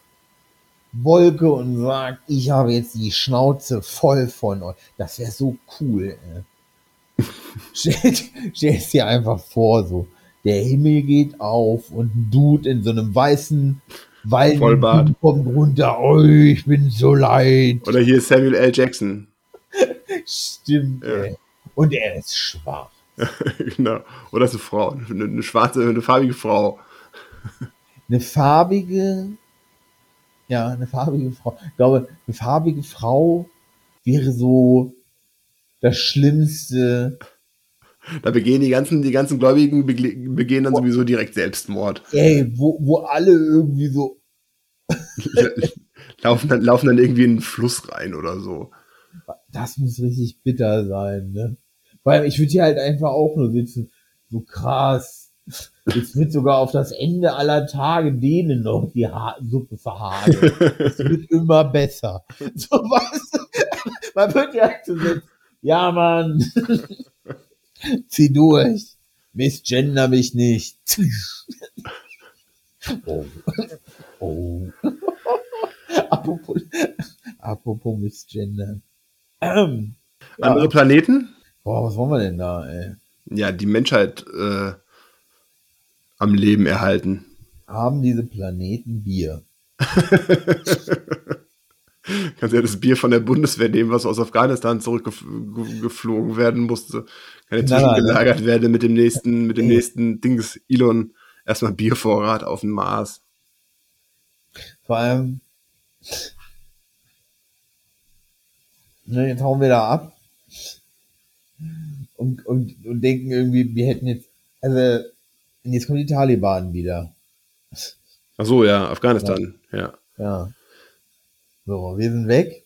Wolke und sagt, ich habe jetzt die Schnauze voll von euch. Das wäre so cool. Ey. *laughs* Stellt stell es dir einfach vor, so. Der Himmel geht auf und ein Dude in so einem weißen Vollbart. Wald kommt runter. Oh, ich bin so leid. Oder hier ist Samuel L. Jackson. *laughs* Stimmt, Ja. Und er ist schwach. *laughs* genau. Oder ist eine Frau, eine, eine schwarze, eine farbige Frau. Eine farbige, ja, eine farbige Frau. Ich glaube, eine farbige Frau wäre so das Schlimmste. Da begehen die ganzen, die ganzen Gläubigen begehen dann sowieso direkt Selbstmord. Ey, wo, wo alle irgendwie so, *laughs* laufen, dann, laufen dann irgendwie in einen Fluss rein oder so. das muss richtig bitter sein, ne? Weil ich würde hier halt einfach auch nur sitzen, so krass. Jetzt wird sogar auf das Ende aller Tage denen noch die ha Suppe verhagelt. Es wird *laughs* immer besser. So *laughs* was. Man wird ja halt so sitzen. Ja, Mann. *laughs* Zieh durch. Missgender mich nicht. *laughs* Oh. Oh. *laughs* apropos, apropos Missgender. Ähm, ja. Andere Planeten? Boah, was wollen wir denn da, ey? Ja, die Menschheit äh, am Leben erhalten. Haben diese Planeten Bier? Kannst ja das Bier von der Bundeswehr nehmen, was aus Afghanistan zurückgeflogen werden musste. Kann ja ne? zwischengelagert werden mit dem nächsten, mit dem nächsten Dings Elon. Erstmal Biervorrat auf dem Mars. Vor allem, ne, jetzt hauen wir da ab und, und, und denken irgendwie, wir hätten jetzt, also, jetzt kommen die Taliban wieder. Ach so, ja, Afghanistan, ja. Ja. So, wir sind weg.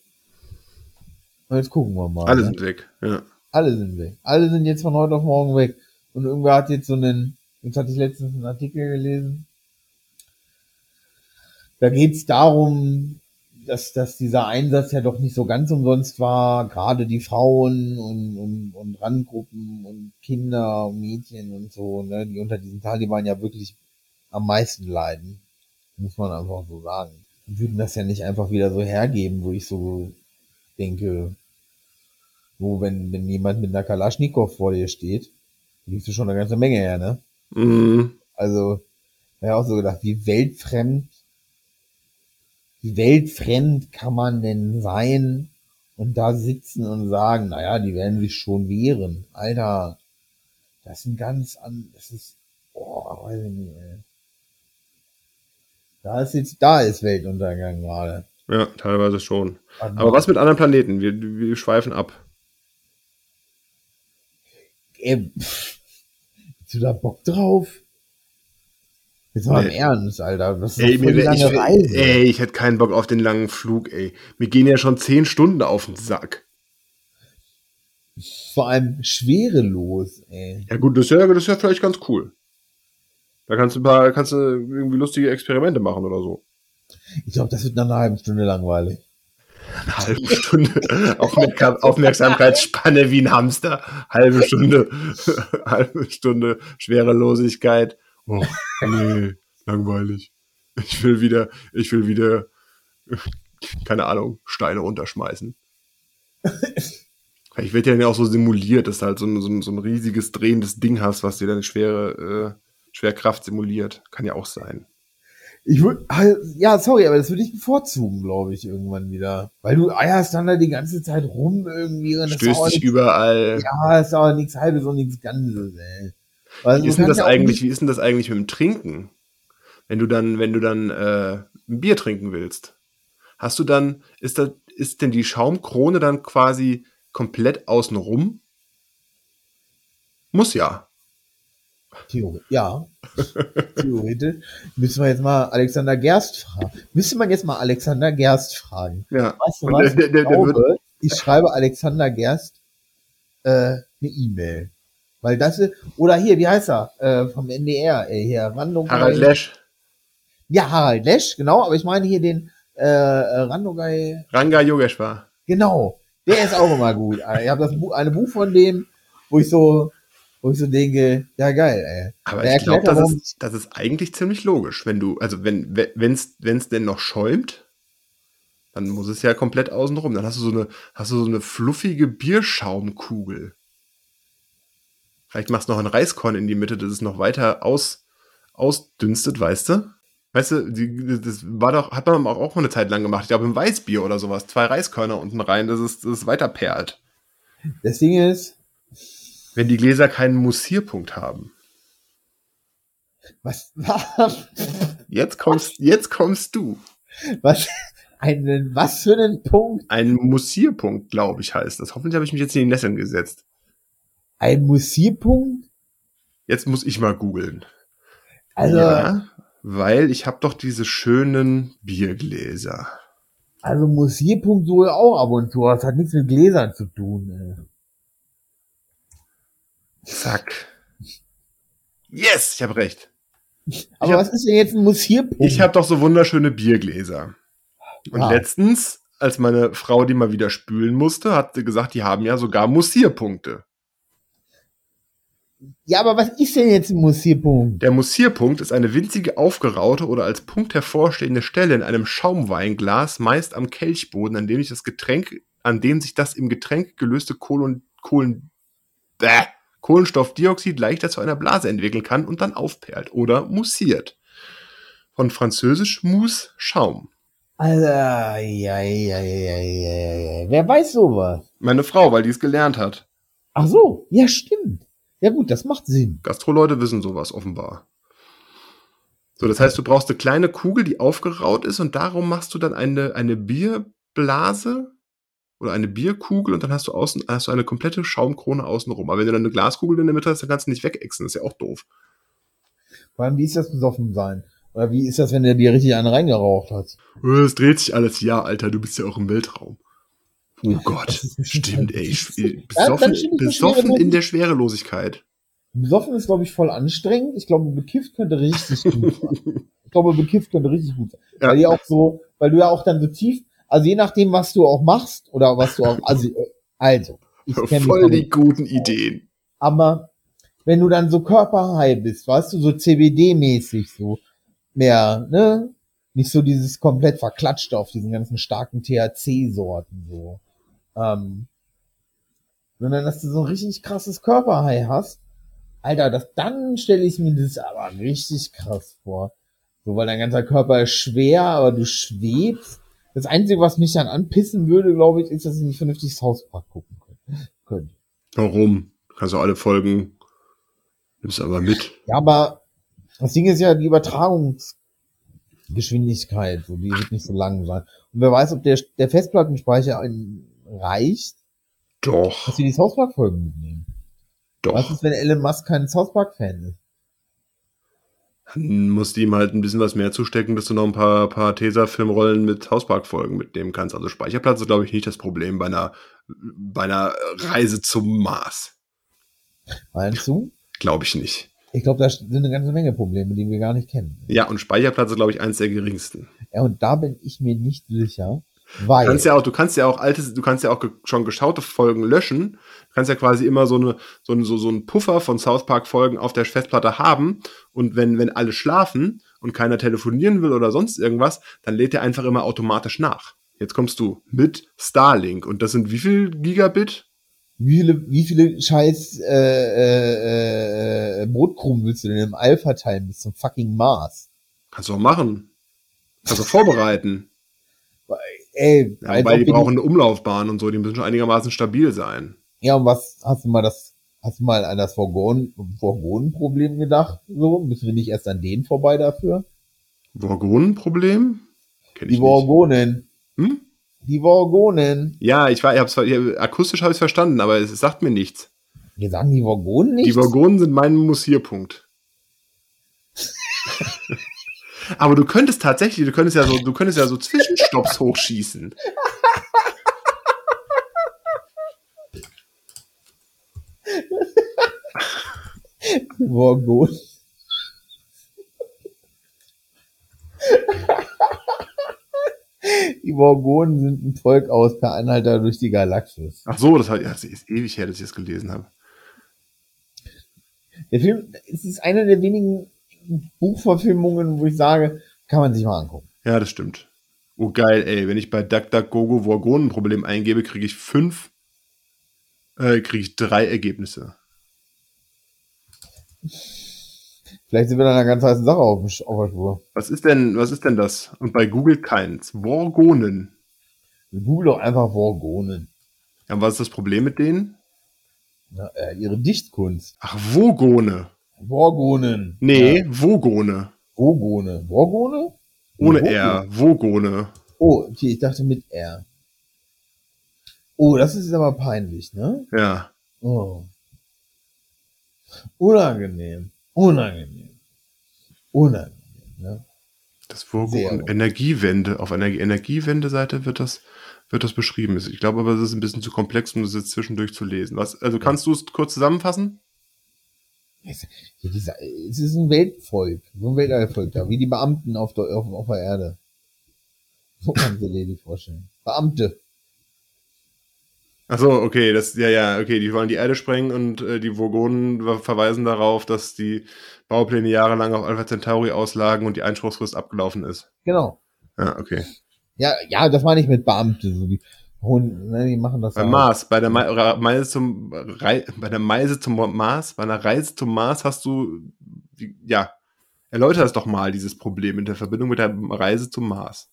Und jetzt gucken wir mal. Alle ne? sind weg, ja. Alle sind weg. Alle sind jetzt von heute auf morgen weg. Und irgendwer hat jetzt so einen, jetzt hatte ich letztens einen Artikel gelesen. Da geht's darum, dass, dass dieser Einsatz ja doch nicht so ganz umsonst war. Gerade die Frauen und, und, und Randgruppen und Kinder und Mädchen und so, ne, die unter diesen Taliban ja wirklich am meisten leiden. Muss man einfach so sagen. Die würden das ja nicht einfach wieder so hergeben, wo ich so denke, wo, wenn, wenn jemand mit einer Kalaschnikow vor dir steht, liegst du schon eine ganze Menge her, ne? Mhm. Also, ich habe auch so gedacht, wie weltfremd, wie weltfremd kann man denn sein und da sitzen und sagen, naja, die werden sich schon wehren. Alter, das ist ein ganz an, das ist, boah, weiß ich nicht, ey. Da ist jetzt, da ist Weltuntergang gerade. Ja, teilweise schon. Aber was mit anderen Planeten? Wir, wir schweifen ab. Ey, pff, hast du da Bock drauf? Jetzt mal im Nee. Ernst, Alter. Das ist Ey, mir, wär- ich, lange Reise. ey, ich hätte keinen Bock auf den langen Flug, ey. Mir gehen ja schon zehn Stunden auf den Sack. Vor allem schwerelos, ey. Ja gut, das ist ja, das ist ja vielleicht ganz cool. Da kannst du ein paar, kannst du irgendwie lustige Experimente machen oder so. Ich glaube, das wird nach einer halben Stunde langweilig. Eine halbe Stunde Aufmerksam Aufmerksamkeitsspanne wie ein Hamster. Halbe Stunde, *laughs* halbe Stunde Schwerelosigkeit. Oh, nee, langweilig. Ich will wieder, ich will wieder, keine Ahnung, Steine runterschmeißen. Vielleicht wird ja auch so simuliert, dass du halt so ein, so ein, so ein riesiges drehendes Ding hast, was dir deine schwere äh, Schwerkraft simuliert. Kann ja auch sein. Ich würde, ja, sorry, aber das würde ich bevorzugen, glaube ich, irgendwann wieder. Weil du eierst dann da die ganze Zeit rum irgendwie und Stößt dich überall. Ja, ist aber nichts halbes und nichts Ganzes, ey. Weil Wie ist denn das ja eigentlich, wie ist denn das eigentlich mit dem Trinken? Wenn du dann, wenn du dann äh, ein Bier trinken willst, hast du dann, ist das, ist denn die Schaumkrone dann quasi komplett außenrum? Muss ja. Theorie, ja. Theoretisch. Müssen wir jetzt mal Alexander Gerst fragen. Müsste man jetzt mal Alexander Gerst fragen. Ja. Weißt du was? der- der- ich, der glaube, wird- ich schreibe Alexander Gerst äh, eine E-Mail. Weil das ist, oder hier, wie heißt er? Äh, vom NDR, ey, hier, Randung. Harald Lesch, Ja, Harald Lesch, genau, aber ich meine hier den äh, äh, Randogai, Ranga Yogeshwar. genau. Der ist auch immer gut. Ich habe das Buch, eine Buch von dem, wo ich so, wo ich so denke, ja geil, ey. Aber Der ich glaube, das warum- ist, das ist eigentlich ziemlich logisch, wenn du, also wenn, wenn es, denn noch schäumt, Dann muss es ja komplett außen rum. Dann hast du so eine, hast du so eine fluffige Bierschaumkugel. Vielleicht machst du noch ein Reiskorn in die Mitte, dass es noch weiter aus, ausdünstet, weißt du? Weißt du, die, das war doch, hat man auch mal eine Zeit lang gemacht. Ich glaube, im Weißbier oder sowas. Zwei Reiskörner unten rein, dass es, dass es weiter perlt. Das Ding ist, Wenn die Gläser keinen Mussierpunkt haben. *laughs* was, Jetzt kommst, jetzt kommst du. was, einen, was für einen Punkt? Ein Mussierpunkt, glaube ich, heißt das. Hoffentlich habe ich mich jetzt in die Nesseln gesetzt. Ein Mussierpunkt? Jetzt muss ich mal googeln. Also, ja, weil ich habe doch diese schönen Biergläser. also Mussierpunkt wohl auch ab und zu. Das hat nichts mit Gläsern zu tun. Ey. Zack. Yes, ich habe recht. Aber hab- was ist denn jetzt ein Mussierpunkt? Ich habe doch so wunderschöne Biergläser. Und Ah. letztens, als meine Frau die mal wieder spülen musste, hat sie gesagt, die haben ja sogar Mussierpunkte. ja, aber was ist denn jetzt ein Mussierpunkt? Der Mussierpunkt ist eine winzige aufgeraute oder als Punkt hervorstehende Stelle in einem Schaumweinglas, meist am Kelchboden, an dem sich das Getränk, an dem sich das im Getränk gelöste Kohlen, Kohlen, bäh, Kohlenstoffdioxid leichter zu einer Blase entwickeln kann und dann aufperlt oder mussiert. Von französisch Mousse Schaum. Ja, ja, ja, ja, ja, ja. Wer weiß sowas? Meine Frau, weil die es gelernt hat. Ach so, ja, stimmt. Ja gut, das macht Sinn. Gastroleute wissen sowas offenbar. So, das heißt, du brauchst eine kleine Kugel, die aufgeraut ist und darum machst du dann eine, eine Bierblase oder eine Bierkugel und dann hast du außen hast du eine komplette Schaumkrone außenrum. Aber wenn du dann eine Glaskugel in der Mitte hast, dann kannst du nicht wegexen. Das ist ja auch doof. Vor allem, wie ist das besoffen sein? Oder wie ist das, wenn der dir richtig einen reingeraucht hat? Äh, Es dreht sich alles. Ja, Alter, du bist ja auch im Weltraum. Oh *laughs* Gott, stimmt, ey. *laughs* Ja, Besoffen, besoffen in der Schwerelosigkeit. Besoffen ist, glaube ich, voll anstrengend. Ich glaube, bekifft könnte richtig gut sein. *laughs* Ich glaube, bekifft könnte richtig gut sein. Ja. Weil die auch so, weil du ja auch dann so tief, also je nachdem, was du auch machst oder was du auch, also, äh, also, ich kenn mich Voll die guten Ideen. aber wenn du dann so körperhigh bist, weißt du, so CBD-mäßig, so mehr, ne? Nicht so dieses komplett verklatschte auf diesen ganzen starken THC-Sorten, so. Ähm, sondern dass du so ein richtig krasses Körperhigh hast. Alter, das, dann stelle ich mir das aber richtig krass vor. So, weil dein ganzer Körper ist schwer, aber du schwebst. Das Einzige, was mich dann anpissen würde, glaube ich, ist, dass ich nicht vernünftig South Park gucken könnte. Warum? Du kannst doch alle Folgen, nimmst aber mit. Ja, aber das Ding ist ja die Übertragungsgeschwindigkeit, so, die wird nicht so lang sein. Und wer weiß, ob der, der Festplattenspeicher reicht, Doch, dass wir die South Park Folgen mitnehmen. Was doch. ist, wenn Elon Musk kein South Park Fan ist? Dann musst du ihm halt ein bisschen was mehr zustecken, dass du noch ein paar, paar Tesafilmrollen mit Hausparkfolgen mitnehmen kannst. Also Speicherplatz ist, glaube ich, nicht das Problem bei einer, bei einer Reise zum Mars. Meinst du? Glaube ich nicht. Ich glaube, da sind eine ganze Menge Probleme, die wir gar nicht kennen. Ja, und Speicherplatz ist, glaube ich, eins der geringsten. Ja, und da bin ich mir nicht sicher, weil, Du kannst ja auch, du kannst ja auch altes, du kannst ja auch ge schon geschaute Folgen löschen. Du kannst ja quasi immer so eine, so ein, so, so einen Puffer von South Park Folgen auf der Festplatte haben. Und wenn, wenn alle schlafen und keiner telefonieren will oder sonst irgendwas, dann lädt er einfach immer automatisch nach. Jetzt kommst du mit Starlink. Und das sind wie viel Gigabit? wie viele, wie viele scheiß äh, äh, äh, Brotkrumen willst du denn im All verteilen bis zum fucking Mars? Kannst du auch machen. Kannst du vorbereiten. Ey, Ja, wobei ob die brauchen eine Umlaufbahn und so, die müssen schon einigermaßen stabil sein. Ja, und was, hast du mal das, hast du mal an das Vorgon- Vorgonenproblem gedacht? So, müssen wir nicht erst an denen vorbei dafür? Vorgonenproblem? Die. Vorgonen. Hm? Die Vorgonen. Ja, ich war, ich hab's, ich, akustisch habe ich verstanden, aber es sagt mir nichts. Wir sagen die Vorgonen nicht? Die Vorgonen sind mein Mussierpunkt. *laughs* aber du könntest tatsächlich, du könntest ja so, du könntest ja so Zwischenstopps hochschießen. Vorgonen. Die Vorgonen sind ein Volk aus Per Anhalter durch die Galaxis. Ach so, das, hat, das ist ewig her, dass ich das gelesen habe. Der Film, es ist eine der wenigen Buchverfilmungen, wo ich sage, kann man sich mal angucken. Ja, das stimmt. Oh geil, ey, wenn ich bei DuckDuckGo Vorgonenproblem eingebe, kriege ich fünf, äh, kriege ich drei Ergebnisse. Vielleicht sind wir dann einer ganz heißen Sache auf, auf der Spur. Was ist denn, was ist denn das? Und bei Google keins. Vorgonen. Google doch einfach Vorgonen. Ja, und was ist das Problem mit denen? Na, äh, ihre Dichtkunst. Ach, Vogone. Vorgonen. Nee, Ja. Vogone. Vorgone. Vorgone? Ohne Vogone. R. Vogone. Oh, okay, ich dachte mit R. Oh, das ist aber peinlich, ne? Ja. Oh. Unangenehm. Unangenehm. Unangenehm, ne? Das gut. Energiewende. Auf einer Energiewende-Seite wird das, wird das beschrieben. Ich glaube aber, es ist ein bisschen zu komplex, um das jetzt zwischendurch zu lesen. Was, also kannst du es kurz zusammenfassen? Es, ist ein Weltvolk, so ein Welterfolg da, wie die Beamten auf der, auf, der Erde. So du dir die vorstellen. Beamte. Ach so, okay, das, ja, ja, okay, die wollen die Erde sprengen und äh, die Vogonen ver- verweisen darauf, dass die Baupläne jahrelang auf Alpha Centauri auslagen und die Einspruchsfrist abgelaufen ist. Genau. Ja, okay. Ja, ja, das meine ich mit Beamte, so die hohen, ne, die machen das Beim auch. Mars, bei der Ma Meise zum bei der Meise zum Mars, bei einer Reise zum Mars hast du, ja, erläuter das doch mal, dieses Problem in der Verbindung mit der Reise zum Mars.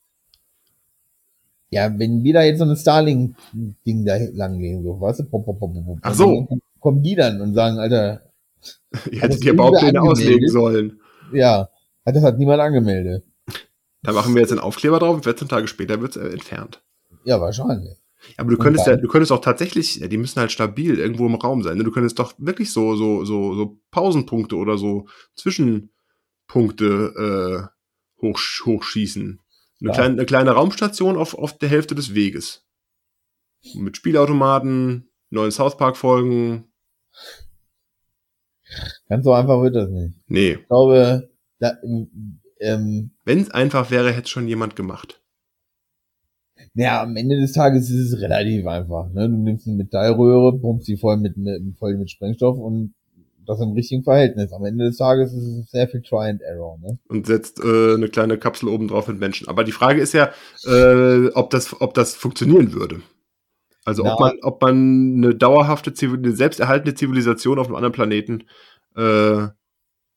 Ja, wenn wir da jetzt so ein Starlink-Ding da lang gehen, so, weißt du, pop, pop, pop, pop, Ach so. kommen die dann und sagen, Alter, Ihr hättet Baupläne angemeldet? auslegen sollen. ja, das hat niemand angemeldet. Da machen wir jetzt einen Aufkleber drauf und 14 Tage später wird es äh, entfernt. Ja, wahrscheinlich. Aber du könntest ja, du könntest auch tatsächlich, ja, die müssen halt stabil irgendwo im Raum sein. Ne? Du könntest doch wirklich so, so, so, so Pausenpunkte oder so Zwischenpunkte äh, hoch, hochschießen. Eine, Ja. kleine, eine kleine Raumstation auf, auf der Hälfte des Weges. Mit Spielautomaten, neuen South Park Folgen. Ganz so einfach wird das nicht. Nee, Ich glaube, da, ähm, ähm, wenn es einfach wäre, hätte es schon jemand gemacht. Ja, am Ende des Tages ist es relativ einfach. Ne? Du nimmst eine Metallröhre, pumpst sie voll mit, mit, voll mit Sprengstoff und das im richtigen Verhältnis. Am Ende des Tages ist es sehr viel Try and Error. Ne? und setzt äh, eine kleine Kapsel oben drauf mit Menschen. Aber die Frage ist ja, äh, ob, das, ob das funktionieren würde. Also ob Na. man, ob man eine dauerhafte, Zivil eine selbsterhaltende Zivilisation auf einem anderen Planeten äh,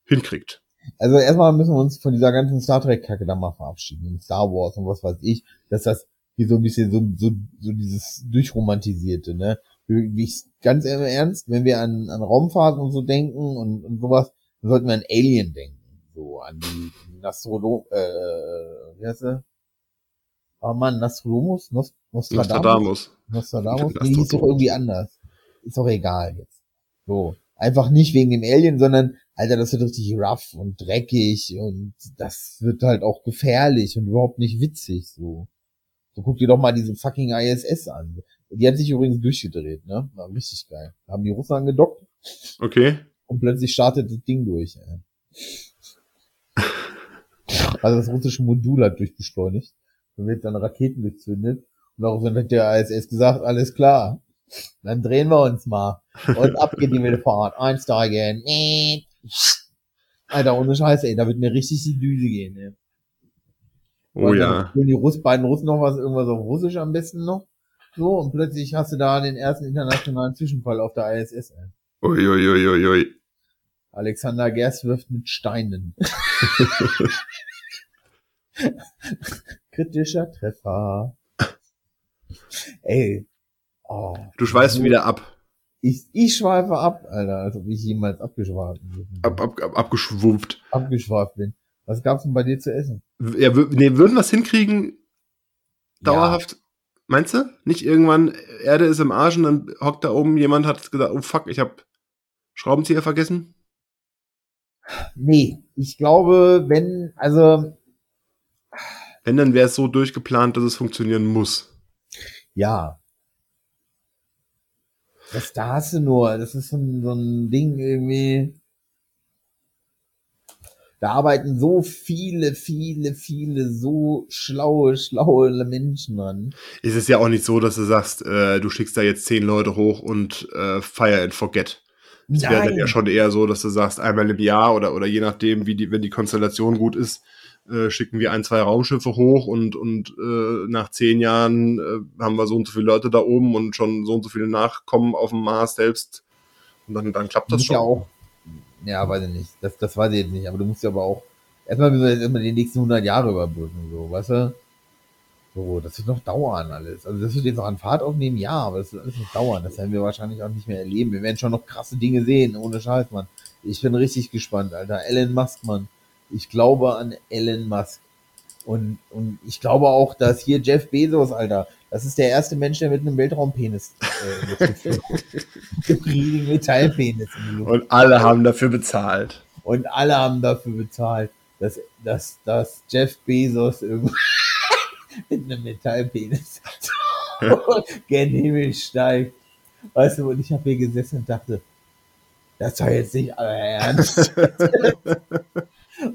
hinkriegt. Also erstmal müssen wir uns von dieser ganzen Star Trek-Kacke da mal verabschieden. Star Wars und was weiß ich, dass das hier so ein bisschen so, so, so dieses durchromantisierte, ne? Wie ich ganz im Ernst, wenn wir an, an Raumfahrt und so denken und, und sowas, dann sollten wir an Alien denken. So, an die Nostromo, äh, wie heißt er? Oh Mann, Nostromus? Nost Nostradamus? Nostradamus. Nostradamus? Die hieß doch irgendwie anders. Ist doch egal jetzt. So. Einfach nicht wegen dem Alien, sondern, Alter, das wird richtig rough und dreckig und das wird halt auch gefährlich und überhaupt nicht witzig, so. So guck dir doch mal diese fucking ISS an. Die hat sich übrigens durchgedreht, ne? War richtig geil. Da haben die Russen angedockt Okay. und plötzlich startet das Ding durch, ey. *laughs* Also das russische Modul hat durchbeschleunigt. Dann wird dann Raketen gezündet. Und daraufhin hat der ISS gesagt, alles klar. Dann drehen wir uns mal. Und ab geht die Fahrt. Einsteigen. Alter, ohne Scheiße, ey, da wird mir richtig die Düse gehen, ey. Oh ja. spielen die Russ, beiden Russen noch was, irgendwas auf Russisch am besten noch. So, und plötzlich hast du da den ersten internationalen Zwischenfall auf der ISS. Uiuiuiui. Ui, ui, ui. Alexander Gerst wirft mit Steinen. *laughs* Kritischer Treffer. Ey. Oh, Du schweißt wieder ab. ich, ich schweife ab, Alter, als ob ich jemals abgeschweift bin. Ab, ab, ab, abgeschwupft. abgeschweift bin. Was gab's denn bei dir zu essen? Ja, nee, würden wir es hinkriegen, dauerhaft? Meinst du? Nicht irgendwann, Erde ist im Arsch und dann hockt da oben jemand, hat gesagt, oh fuck, ich hab Schraubenzieher vergessen? Nee, ich glaube, wenn, also, Wenn, dann wäre es so durchgeplant, dass es funktionieren muss. ja. Das da hast du nur, das ist so ein, so ein Ding irgendwie. Da arbeiten so viele, viele, viele so schlaue, schlaue Menschen dran. Es ist ja auch nicht so, dass du sagst, äh, du schickst da jetzt zehn Leute hoch und äh, fire and forget. Es wäre dann ja schon eher so, dass du sagst, einmal im Jahr oder, oder je nachdem, wie die, wenn die Konstellation gut ist, äh, schicken wir ein, zwei Raumschiffe hoch und, und äh, nach zehn Jahren äh, haben wir so und so viele Leute da oben und schon so und so viele Nachkommen auf dem Mars selbst. Und dann, dann klappt das schon. Ja, auch, ja, weiß ich nicht. Das, das weiß ich jetzt nicht. Aber du musst ja aber auch erstmal müssen wir jetzt immer die nächsten 100 Jahre überbrücken, so, weißt du? So, das wird noch dauern alles. Also das wird jetzt noch an Fahrt aufnehmen, ja, aber das wird alles noch dauern. Das werden wir wahrscheinlich auch nicht mehr erleben. Wir werden schon noch krasse Dinge sehen, ohne Scheiß, Mann. Ich bin richtig gespannt, Alter. Elon Musk, Mann. Ich glaube an Elon Musk. Und, und ich glaube auch, dass hier Jeff Bezos, Alter, das ist der erste Mensch, der mit einem Weltraumpenis äh, *laughs* riesigen Metallpenis. Und alle haben dafür bezahlt. Und alle haben dafür bezahlt, dass, dass, dass Jeff Bezos *laughs* mit einem Metallpenis *laughs* gen Himmel steigt. Weißt du, und ich habe hier gesessen und dachte, das war jetzt nicht euer Ernst.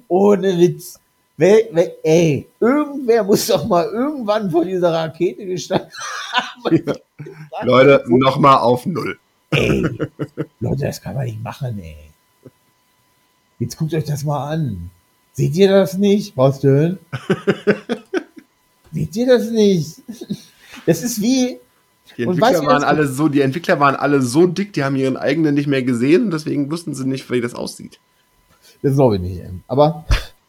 Ohne Witz. Wer, wer, ey, irgendwer muss doch mal irgendwann vor dieser Rakete gestanden haben. Ja. Leute, nochmal auf Null. Ey, Leute, das kann man nicht machen, ey. Jetzt guckt euch das mal an. Seht ihr das nicht, Baustellen? Seht ihr das nicht? Das ist wie. Die Entwickler, waren alle so, die Entwickler waren alle so dick, die haben ihren eigenen nicht mehr gesehen und deswegen wussten sie nicht, wie das aussieht. Das glaube ich nicht. Aber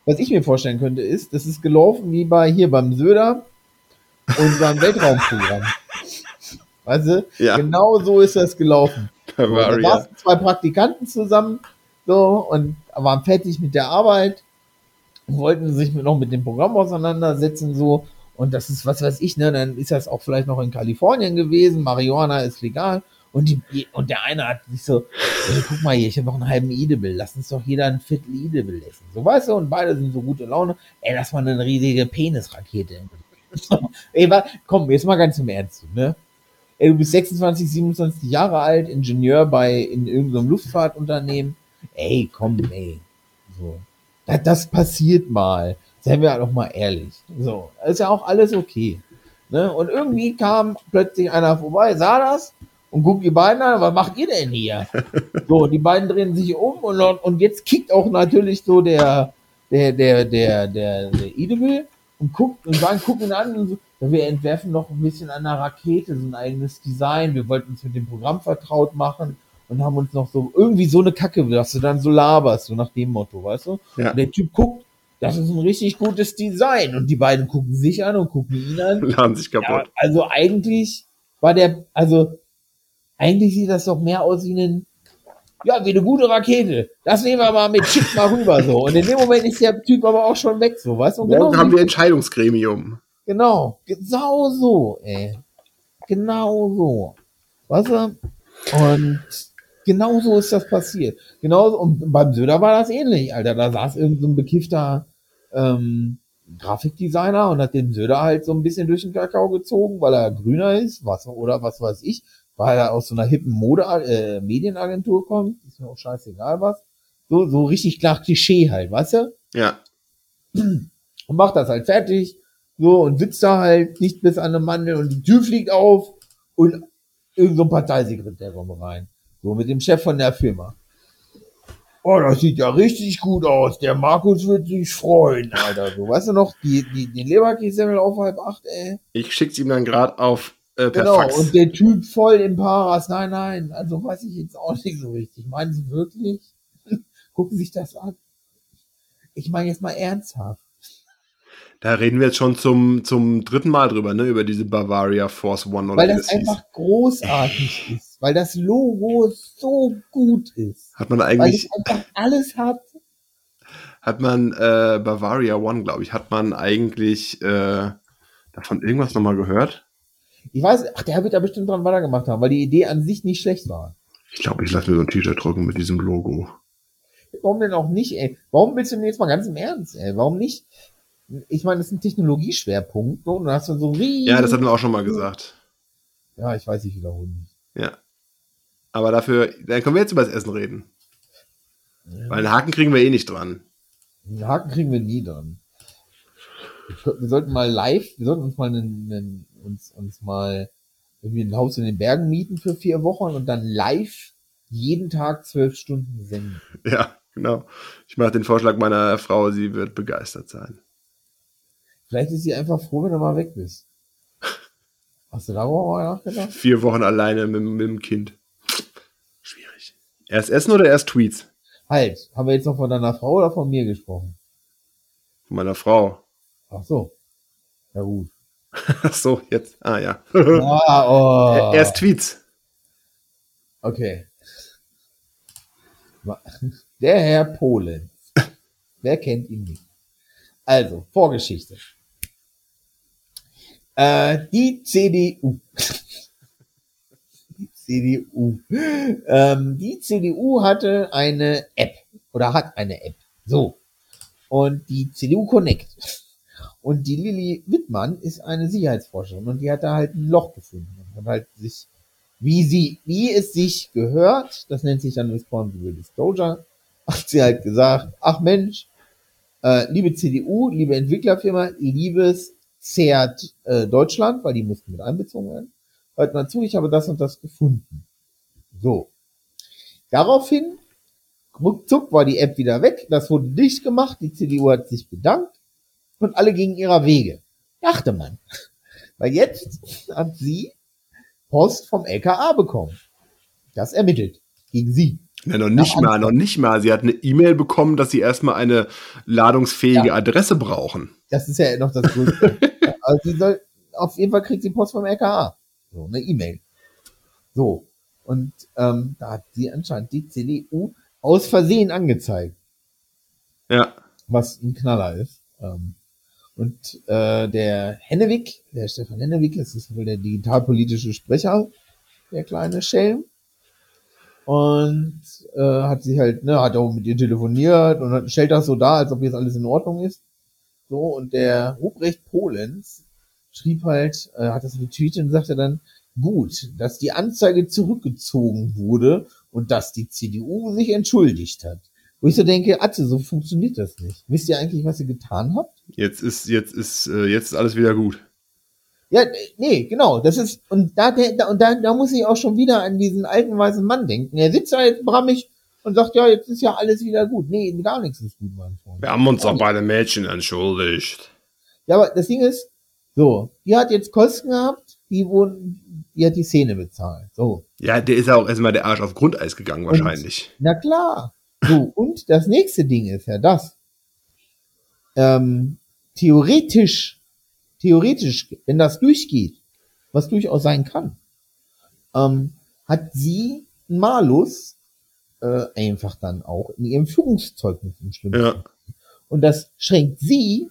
was ich mir vorstellen könnte, ist, das ist gelaufen wie bei hier beim Söder und beim *laughs* Weltraumprogramm. Weißt du? Ja. Genau so ist das gelaufen. Da, war, da waren zwei Praktikanten zusammen so und waren fertig mit der Arbeit, wollten sich noch mit dem Programm auseinandersetzen so und das ist, was weiß ich, ne, dann ist das auch vielleicht noch in Kalifornien gewesen, Marihuana ist legal. Und, die, und der eine hat sich so, ey, guck mal hier, ich habe noch einen halben Edible, lass uns doch jeder ein Viertel Edible essen. So, weißt du, und beide sind so gute Laune. Ey, lass mal eine riesige Penisrakete. *laughs* ey, komm, jetzt mal ganz im Ernst, ne? Ey, du bist 26, 27 Jahre alt, Ingenieur bei, in irgendeinem Luftfahrtunternehmen. Ey, komm, ey. So. Das, das passiert mal. Seien wir doch mal ehrlich. So, ist ja auch alles okay. Ne? Und irgendwie kam plötzlich einer vorbei, sah das und guckt die beiden an, was macht ihr denn hier? So, die beiden drehen sich um und, und jetzt kickt auch natürlich so der, der, der, der, der, der Idemil und guckt und sagen, gucken ihn an und so, wir entwerfen noch ein bisschen an der Rakete, so ein eigenes Design. Wir wollten uns mit dem Programm vertraut machen und haben uns noch so irgendwie so eine Kacke, dass du dann so laberst, so nach dem Motto, weißt du? Ja. Und der Typ guckt das ist ein richtig gutes Design. Und die beiden gucken sich an und gucken ihn an. *laughs* Laden sich kaputt. Ja, also eigentlich war der, also eigentlich sieht das doch mehr aus wie ein, ja, wie eine gute Rakete. Das nehmen wir mal mit, schick mal rüber so. Und in dem Moment ist der Typ aber auch schon weg, so, weißt du? Und genau haben wir Entscheidungsgremium. Genau, genau so, ey. Genau so. Weißt du? Und Genau so ist das passiert. Genau, und beim Söder war das ähnlich, Alter. Da saß irgend so ein bekiffter ähm, Grafikdesigner und hat den Söder halt so ein bisschen durch den Kakao gezogen, weil er grüner ist, was oder was weiß ich, weil er aus so einer hippen Mode äh, Medienagentur kommt, ist mir auch scheißegal was. So, so richtig klar Klischee halt, weißt du? Ja. Und macht das halt fertig, so, und sitzt da halt nicht bis an der Mandel und die Tür fliegt auf und irgend so ein Parteisekretär kommt rein. So mit dem Chef von der Firma. Oh, das sieht ja richtig gut aus. Der Markus wird sich freuen, Alter. So, weißt du noch, die, die, die Leberkässemmel auf halb acht, ey. Ich schick's ihm dann gerade auf äh, per Genau, Fax. und der Typ voll im Paras. Nein, nein, also weiß ich jetzt auch nicht so richtig. Meinen Sie wirklich? *laughs* Gucken Sie sich das an. Ich meine jetzt mal ernsthaft. Da reden wir jetzt schon zum, zum dritten Mal drüber, ne? Über diese Bavaria Force One oder Weil das, das einfach hieß. großartig ist weil das Logo so gut ist. Hat man eigentlich. Weil es einfach alles hat. Hat man äh, Bavaria One, glaube ich, hat man eigentlich äh, davon irgendwas nochmal gehört? Ich weiß, ach, der wird da bestimmt dran weitergemacht haben, weil die Idee an sich nicht schlecht war. Ich glaube, ich lasse mir so ein T-Shirt drücken mit diesem Logo. Warum denn auch nicht, ey? Warum willst du denn jetzt mal ganz im Ernst, ey? Warum nicht? Ich meine, das ist ein Technologieschwerpunkt, so, und dann hast du so riesen... Ja, das hatten wir auch schon mal gesagt. Ja, ich weiß, ich wiederhole mich. Ja. Aber dafür, dann können wir jetzt über das Essen reden. Ja. Weil einen Haken kriegen wir eh nicht dran. Einen Haken kriegen wir nie dran. Wir sollten mal live, wir sollten uns mal einen, einen, uns, uns mal irgendwie ein Haus in den Bergen mieten für vier Wochen und dann live jeden Tag zwölf Stunden senden. Ja, genau. Ich mache den Vorschlag meiner Frau, sie wird begeistert sein. Vielleicht ist sie einfach froh, wenn du mal weg bist. *laughs* Hast du darüber mal nachgedacht? Vier Wochen alleine mit, mit dem Kind. Schwierig. Erst Essen oder erst Tweets? Halt, haben wir jetzt noch von deiner Frau oder von mir gesprochen? Von meiner Frau. Ach so. Ja gut. Ach *laughs* so, jetzt. Ah ja. Ah, oh. Erst Tweets. Okay. Der Herr Polen. Wer kennt ihn nicht? Also, Vorgeschichte. Äh, die CDU. die CDU. Ähm, die CDU hatte eine App oder hat eine App. So. Und die CDU Connect. Und die Lilly Wittmann ist eine Sicherheitsforscherin und die hat da halt ein Loch gefunden und hat halt sich, wie sie, wie es sich gehört, das nennt sich dann Responsible Disclosure, *laughs* hat sie halt gesagt, ach Mensch, äh, liebe CDU, liebe Entwicklerfirma, liebes CERT äh, Deutschland, weil die mussten mit einbezogen werden. Hört mal zu, ich habe das und das gefunden. So. Daraufhin, ruckzuck war die App wieder weg, das wurde dicht gemacht, die CDU hat sich bedankt und alle gingen ihrer Wege. Dachte man. *laughs* Weil jetzt hat sie Post vom LKA bekommen. Das ermittelt. Gegen sie. Ja, noch nicht mal, noch nicht mal. Sie hat eine E-Mail bekommen, dass sie erstmal eine ladungsfähige Ja. Adresse brauchen. Das ist ja noch das Größte. *laughs* also sie soll, auf jeden Fall kriegt sie Post vom LKA. So, eine E-Mail. So. Und ähm, da hat sie anscheinend die CDU aus Versehen angezeigt, Ja. was ein Knaller ist. Ähm, und äh, der Hennewig, der Stefan Hennewig, das ist wohl der digitalpolitische Sprecher, der kleine Schelm. Und äh, hat sich halt, ne, hat auch mit ihr telefoniert und stellt das so dar, als ob jetzt alles in Ordnung ist. So, und der Ruprecht Polens schrieb halt, äh, hat das retweetet und sagte dann, gut, dass die Anzeige zurückgezogen wurde und dass die CDU sich entschuldigt hat. Wo ich so denke, Atze, so funktioniert das nicht. Wisst ihr eigentlich, was ihr getan habt? Jetzt ist, jetzt ist, äh, jetzt ist alles wieder gut. Ja, nee, genau, das ist, und da, da, und da, da muss ich auch schon wieder an diesen alten weißen Mann denken. Er sitzt da jetzt brammig und sagt, ja, jetzt ist ja alles wieder gut. Nee, gar nichts ist gut, mein Freund. Wir haben uns auch bei den Mädchen entschuldigt. Ja, aber das Ding ist, so, die hat jetzt Kosten gehabt, die wurden, die hat die Szene bezahlt. So. Ja, der ist ja auch erstmal der Arsch auf Grundeis gegangen, wahrscheinlich. Na klar. So, und das nächste Ding ist ja das. Ähm, theoretisch, theoretisch, wenn das durchgeht, was durchaus sein kann, ähm, hat sie einen Malus äh, einfach dann auch in ihrem Führungszeugnis im schlimmsten Ja. Und das schränkt sie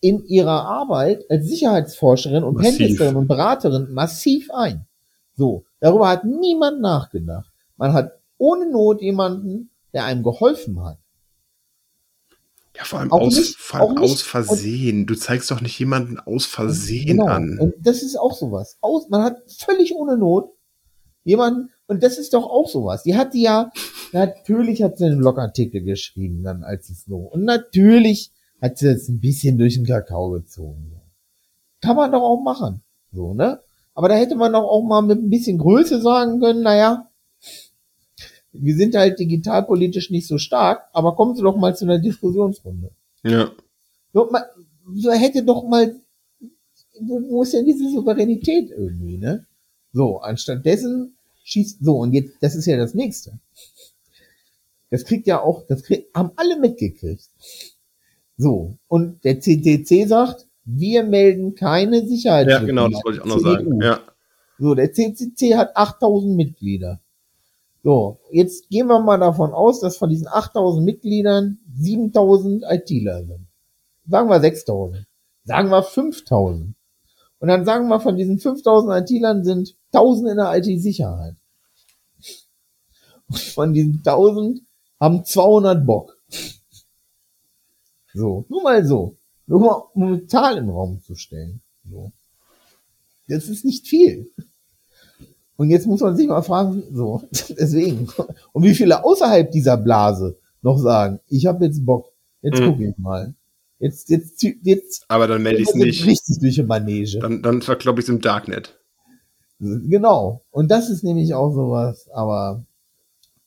in ihrer Arbeit als Sicherheitsforscherin und. Pentesterin und Beraterin massiv ein. So, darüber hat niemand nachgedacht. Man hat ohne Not jemanden, der einem geholfen hat. Ja, vor allem, Auch aus, nicht- vor allem aus Versehen. Du zeigst doch nicht jemanden aus Versehen Genau. an. Und das ist auch sowas. Aus, man hat völlig ohne Not jemanden, und das ist doch auch sowas. Die hat die ja, natürlich hat sie einen Blogartikel geschrieben, dann als es so. Und natürlich hat sie jetzt ein bisschen durch den Kakao gezogen. Kann man doch auch machen. So, ne? Aber da hätte man doch auch mal mit ein bisschen Größe sagen können, naja, wir sind halt digitalpolitisch nicht so stark, aber kommen Sie doch mal zu einer Diskussionsrunde. Ja. So, man, so hätte doch mal, wo, ist denn diese Souveränität irgendwie, ne? So, anstatt dessen schießt, so, und jetzt, das ist ja das nächste. Das kriegt ja auch, das krieg, haben alle mitgekriegt. So, und der CCC sagt, wir melden keine Sicherheit. Ja, genau, das wollte ich auch noch sagen. Ja. So, der CCC hat 8000 Mitglieder. So, jetzt gehen wir mal davon aus, dass von diesen 8000 Mitgliedern 7000 ITler sind. Sagen wir 6000. Sagen wir 5000. Und dann sagen wir, von diesen 5000 ITlern sind 1000 in der IT-Sicherheit. Und von diesen 1000 haben 200 Bock. So, nur mal so. Nur mal, um eine Zahl im Raum zu stellen. So. Das ist nicht viel. Und jetzt muss man sich mal fragen, so, *laughs* deswegen. Und wie viele außerhalb dieser Blase noch sagen, ich habe jetzt Bock, jetzt Mhm. guck ich mal. Jetzt, jetzt, jetzt, Aber dann melde ich es nicht. richtig durch die Manege. Dann, dann verkloppe ich es im Darknet. Genau. Und das ist nämlich auch sowas, aber,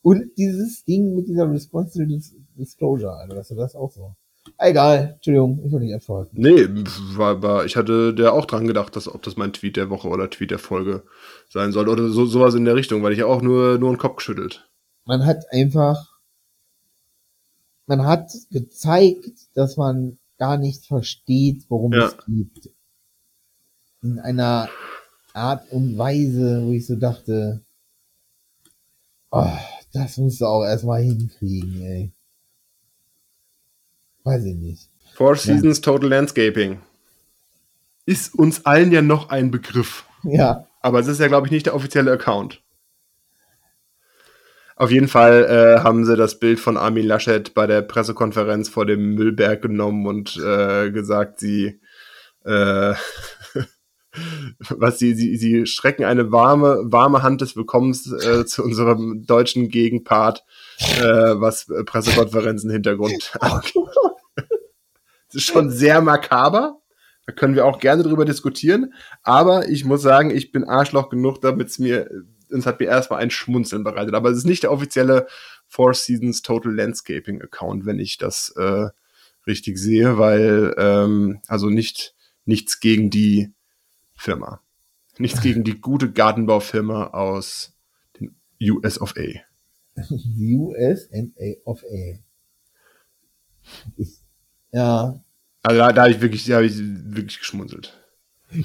und dieses Ding mit dieser Responsible Dis- Disclosure, also, dass du das auch so. Egal, Entschuldigung, ich will nicht abschalten. Nee, war, war, ich hatte der auch dran gedacht, dass, ob das mein Tweet der Woche oder Tweet der Folge sein soll. Oder so, sowas in der Richtung, weil ich ja auch nur, nur einen Kopf geschüttelt. Man hat einfach, man hat gezeigt, dass man gar nicht versteht, worum Ja. es geht. In einer Art und Weise, wo ich so dachte, oh, das musst du auch erstmal hinkriegen, ey. Weiß ich nicht. Four Seasons Total Landscaping. Ist uns allen ja noch ein Begriff. Ja, Aber es ist ja, glaube ich, nicht der offizielle Account. Auf jeden Fall äh, haben sie das Bild von Armin Laschet bei der Pressekonferenz vor dem Müllberg genommen und äh, gesagt, sie äh, *laughs* was sie, sie, sie strecken eine warme, warme Hand des Willkommens äh, *laughs* zu unserem deutschen Gegenpart, äh, was Pressekonferenzen Hintergrund *laughs* angeht. Schon sehr makaber. Da können wir auch gerne drüber diskutieren. Aber ich muss sagen, ich bin Arschloch genug, damit es mir, es hat mir erstmal ein Schmunzeln bereitet. Aber es ist nicht der offizielle Four Seasons Total Landscaping Account, wenn ich das äh, richtig sehe, weil, ähm, also nicht, nichts gegen die Firma. Nichts gegen die gute Gartenbaufirma aus den US of A. *laughs* USMA of A. Ich, ja, Also da, da habe ich wirklich, da habe ich wirklich geschmunzelt.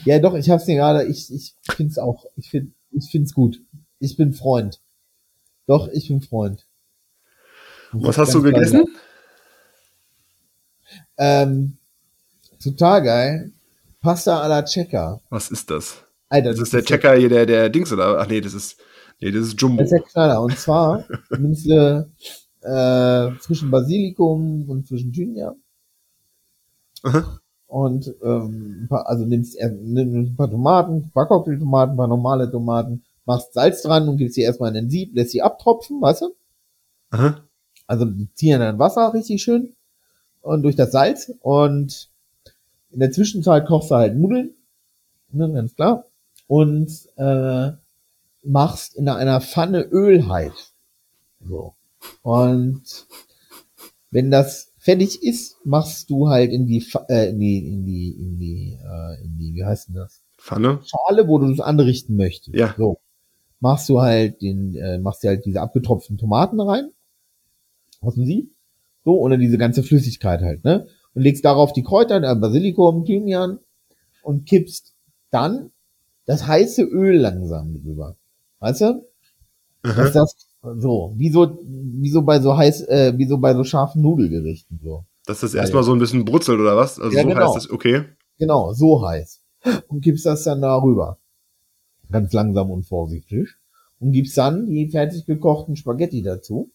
ja doch, ich hab's dir gerade, ich, ich find's auch, ich find, ich find's gut. Ich bin Freund. Doch, ich bin Freund. Was hast du gegessen? Ähm, total geil. Pasta alla Checker. Was ist das? Alter, Das ist der Checker hier, der, der Dings, oder? Ach nee, das ist, nee, das ist Jumbo. Das ist der Knaller. Und zwar *laughs* nimmst du äh, frischen Basilikum und frischen Thymian Aha. und ähm, paar, also nimmst erst, nimm ein paar Tomaten, ein paar Cocktailtomaten, ein paar normale Tomaten, machst Salz dran und gibst sie erstmal in den Sieb, lässt sie abtropfen, weißt du? Aha. Also die ziehen dann Wasser richtig schön und durch das Salz und in der Zwischenzeit kochst du halt Nudeln, ne, ganz klar, und äh, machst in einer Pfanne Öl heiß. So. Und wenn das fertig ist, machst du halt in die, äh, in die, in die, in die, äh, in die, wie heißt denn das? Pfanne. Schale, wo du das anrichten möchtest. Ja. So. Machst du halt den, äh, machst du halt diese abgetropften Tomaten rein. Aus dem Sieb. So, oder diese ganze Flüssigkeit halt, ne? Und legst darauf die Kräuter, äh, Basilikum, Thymian und kippst dann das heiße Öl langsam drüber. Weißt du? Aha. Dass das so, wie so, wie so bei so heiß, äh, wie so bei so scharfen Nudelgerichten so. Dass das erstmal so ein bisschen brutzelt oder was? Also Ja, so genau. heißt das, okay. Genau, so heiß. Und gibst das dann da rüber. Ganz langsam und vorsichtig. Und gibst dann die fertig gekochten Spaghetti dazu.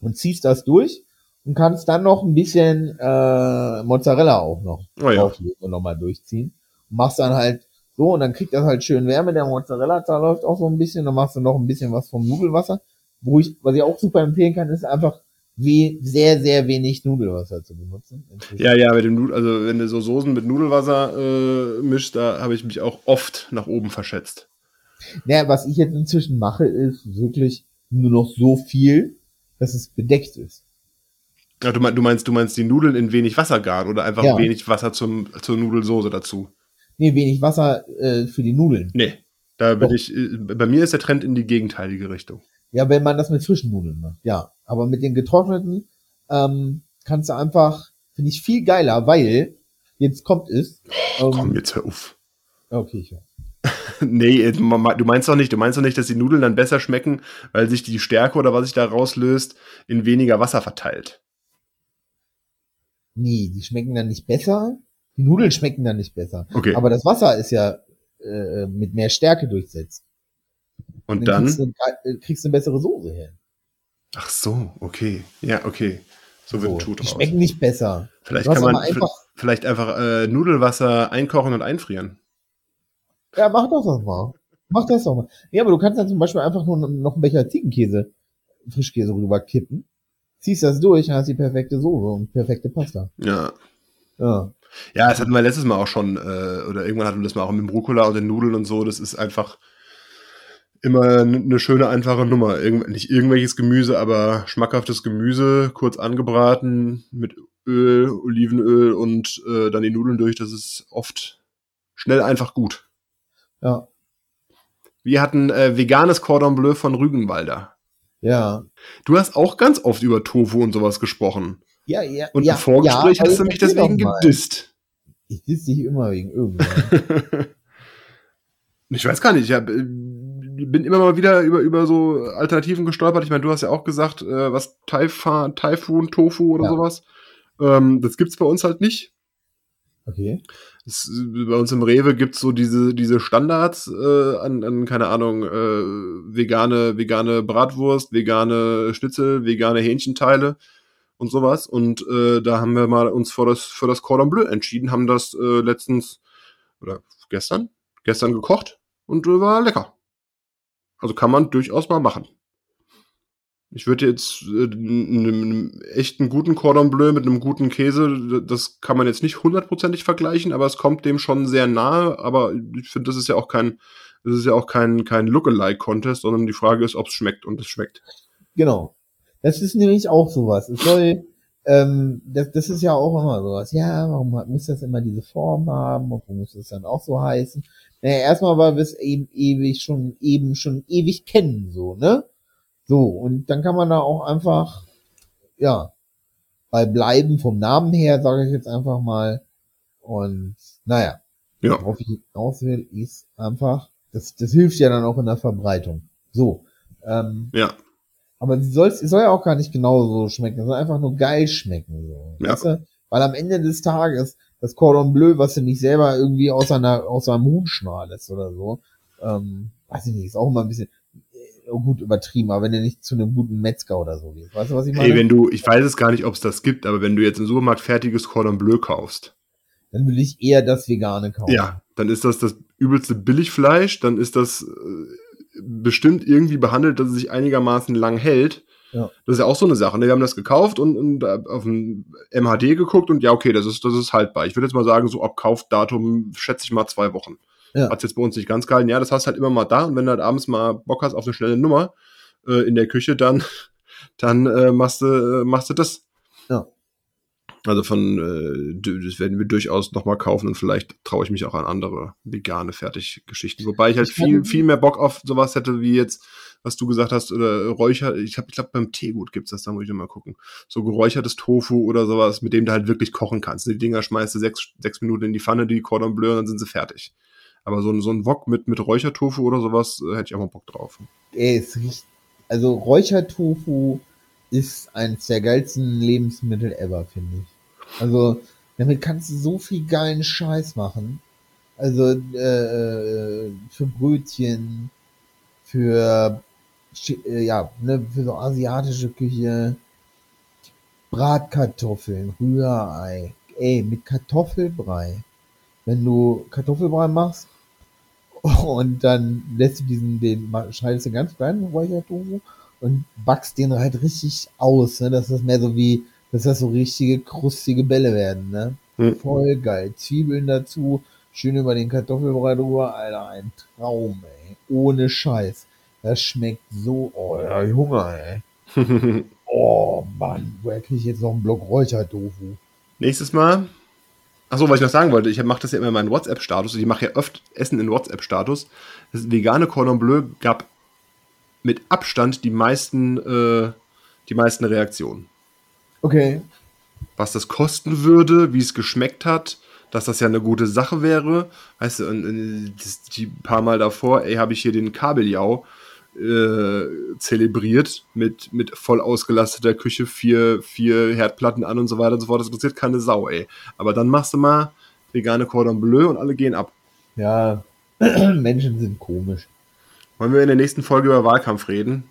Und ziehst das durch. Und kannst dann noch ein bisschen äh, Mozzarella auch noch Oh ja. drauflegen und nochmal durchziehen. Und machst dann halt so, und dann kriegt das halt schön Wärme. Der Mozzarella da läuft auch so ein bisschen. Dann machst du noch ein bisschen was vom Nudelwasser. Wo ich, was ich auch super empfehlen kann, ist einfach wie sehr, sehr wenig Nudelwasser zu benutzen. Ja, ja, mit dem Nudel, also wenn du so Soßen mit Nudelwasser äh, mischst, da habe ich mich auch oft nach oben verschätzt. Naja, was ich jetzt inzwischen mache, ist wirklich nur noch so viel, dass es bedeckt ist. Ja, du meinst, du meinst die Nudeln in wenig Wasser garen oder einfach Ja. wenig Wasser zum, zur Nudelsoße dazu? Nee, wenig Wasser äh, für die Nudeln. Nee. Da bin Doch. ich, äh, bei mir ist der Trend in die gegenteilige Richtung. Ja, wenn man das mit frischen Nudeln macht. Ja, aber mit den getrockneten ähm, kannst du einfach, finde ich viel geiler, weil jetzt kommt es. Ähm, Komm, jetzt hör auf. okay, ich höre. *laughs* Nee, du meinst doch nicht, du meinst doch nicht, dass die Nudeln dann besser schmecken, weil sich die Stärke oder was sich da rauslöst, in weniger Wasser verteilt. Nee, die schmecken dann nicht besser. Die Nudeln schmecken dann nicht besser. Okay. Aber das Wasser ist ja äh, mit mehr Stärke durchsetzt. Und Kriegst dann? du, äh, kriegst du eine bessere Soße her. Ach so, okay. Ja, okay. So wird ein Schuh die schmecken nicht besser. Vielleicht kann man einfach, vielleicht einfach äh, Nudelwasser einkochen und einfrieren. ja, mach doch das mal. Mach das doch mal. Ja, aber du kannst dann zum Beispiel einfach nur noch einen Becher Ziegenkäse, Frischkäse rüber kippen, ziehst das durch, dann hast die perfekte Soße und perfekte Pasta. Ja. Ja. Ja, das hatten wir letztes Mal auch schon, äh, oder irgendwann hatten wir das mal auch mit dem Rucola und den Nudeln und so. Das ist einfach immer eine schöne, einfache Nummer. Irgend, nicht irgendwelches Gemüse, aber schmackhaftes Gemüse, kurz angebraten, mit Öl, Olivenöl und äh, dann die Nudeln durch. Das ist oft schnell einfach gut. Ja. Wir hatten äh, veganes Cordon Bleu von Rügenwalder. Ja. Du hast auch ganz oft über Tofu und sowas gesprochen. Ja, ja. Und ja, im Vorgespräch ja, hast du mich deswegen gedisst. Ich diss dich immer wegen irgendwas. *laughs* Ich weiß gar nicht, ich hab, äh, bin immer mal wieder über, über so Alternativen gestolpert. Ich meine, du hast ja auch gesagt, äh, was Taifa, Taifun, Tofu oder Ja. sowas. Ähm, das gibt's bei uns halt nicht. Okay. Es, bei uns im Rewe gibt's so diese, diese Standards äh, an, an, keine Ahnung, äh, vegane, vegane Bratwurst, vegane Schnitzel, vegane Hähnchenteile und sowas. Und äh, da haben wir mal uns für das, für das Cordon Bleu entschieden, haben das äh, letztens oder gestern, gestern gekocht und äh, war lecker. Also kann man durchaus mal machen. Ich würde jetzt äh, einen, einen echten guten Cordon Bleu mit einem guten Käse, das kann man jetzt nicht hundertprozentig vergleichen, aber es kommt dem schon sehr nahe. Aber ich finde, das ist ja auch kein, das ist ja auch kein, kein Lookalike-Contest, sondern die Frage ist, ob es schmeckt und es schmeckt. Genau. Das ist nämlich auch sowas. Es soll, ähm, das, das ist ja auch immer sowas. Ja, warum hat- muss das immer diese Form haben? Warum muss das dann auch so heißen? Naja, erstmal, weil wir es eben ewig schon, eben schon ewig kennen, so, ne? So, und dann kann man da auch einfach, ja, bei bleiben vom Namen her, sage ich jetzt einfach mal. Und, naja, Ja. worauf ich hinaus will, ist einfach, das, das hilft ja dann auch in der Verbreitung. So, ähm, Ja. Aber sie soll, es soll ja auch gar nicht genauso schmecken. Es soll einfach nur geil schmecken. So. Ja. Weißt du? Weil am Ende des Tages das Cordon Bleu, was du nicht selber irgendwie aus einer, aus einem Huhn schneidest oder so, ähm, weiß ich nicht, ist auch immer ein bisschen äh, gut übertrieben, aber wenn du nicht zu einem guten Metzger oder so gehst. Weißt du, was ich meine? Ey, wenn du, ich weiß es gar nicht, ob es das gibt, aber wenn du jetzt im Supermarkt fertiges Cordon Bleu kaufst, Dann will ich eher das Vegane kaufen. ja, dann ist das das übelste Billigfleisch, dann ist das äh, bestimmt irgendwie behandelt, dass es sich einigermaßen lang hält. Ja. Das ist ja auch so eine Sache. Ne? Wir haben das gekauft und, und auf dem MHD geguckt und ja, okay, das ist, das ist haltbar. Ich würde jetzt mal sagen, so ab Kaufdatum schätze ich mal zwei Wochen. Ja. Hat's jetzt bei uns nicht ganz gehalten. Ja, das hast du halt immer mal da und wenn du halt abends mal Bock hast auf eine schnelle Nummer äh, in der Küche, dann, *laughs* dann äh, machst, du, äh, machst du das. Also von, äh, das werden wir durchaus nochmal kaufen und vielleicht traue ich mich auch an andere vegane Fertiggeschichten. Wobei ich halt Ich viel, viel mehr Bock auf sowas hätte, wie jetzt, was du gesagt hast, oder Räucher, ich habe, ich glaube, beim Teegut gibt's das, da muss ich noch mal gucken. So geräuchertes Tofu oder sowas, mit dem du halt wirklich kochen kannst. Die Dinger schmeißt du sechs, sechs Minuten in die Pfanne, die Cordon Bleu, und dann sind sie fertig. Aber so ein, so ein Wok mit, mit Räuchertofu oder sowas, äh, hätte ich auch mal Bock drauf. Ey, es riecht, also Räuchertofu ist eines der geilsten Lebensmittel ever, finde ich. Also, damit kannst du so viel geilen Scheiß machen. Also, äh, für Brötchen, für, äh, ja, ne, für so asiatische Küche, Bratkartoffeln, Rührei, ey, mit Kartoffelbrei. Wenn du Kartoffelbrei machst und dann lässt du diesen, den, schneidest du ganz klein, Räuchertofu, und backst den halt richtig aus, ne, dass das mehr so wie, dass das so richtige krustige Bälle werden, ne. Hm. Voll geil. Zwiebeln dazu, schön über den Kartoffelbrei drüber, Alter, ein Traum, ey. Ohne Scheiß. Das schmeckt so, oh, ja, Hunger, ey. *laughs* Oh, Mann, woher krieg ich jetzt noch einen Block Räuchertofu? Nächstes Mal. Achso, was ich noch sagen wollte, ich mache das ja immer in meinen WhatsApp-Status. Ich mache ja oft Essen in WhatsApp-Status. Das vegane Cordon Bleu gab mit Abstand die meisten, äh, die meisten Reaktionen. Okay. Was das kosten würde, wie es geschmeckt hat, dass das ja eine gute Sache wäre. Weißt du, und, und die paar Mal davor, ey, habe ich hier den Kabeljau äh, zelebriert mit, mit voll ausgelasteter Küche, vier, vier Herdplatten an und so weiter und so fort. Das interessiert keine Sau, ey. Aber dann machst du mal vegane Cordon Bleu und alle gehen ab. Ja, *clears throat* Menschen sind komisch. Wollen wir in der nächsten Folge über Wahlkampf reden?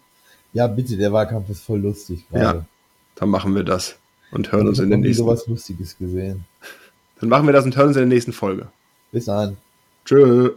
Ja, bitte, der Wahlkampf ist voll lustig gerade. Dann machen wir das und hören Ich uns in der nächsten. sowas Lustiges gesehen. Dann machen wir das und hören uns in der nächsten Folge. Bis dann. Tschö.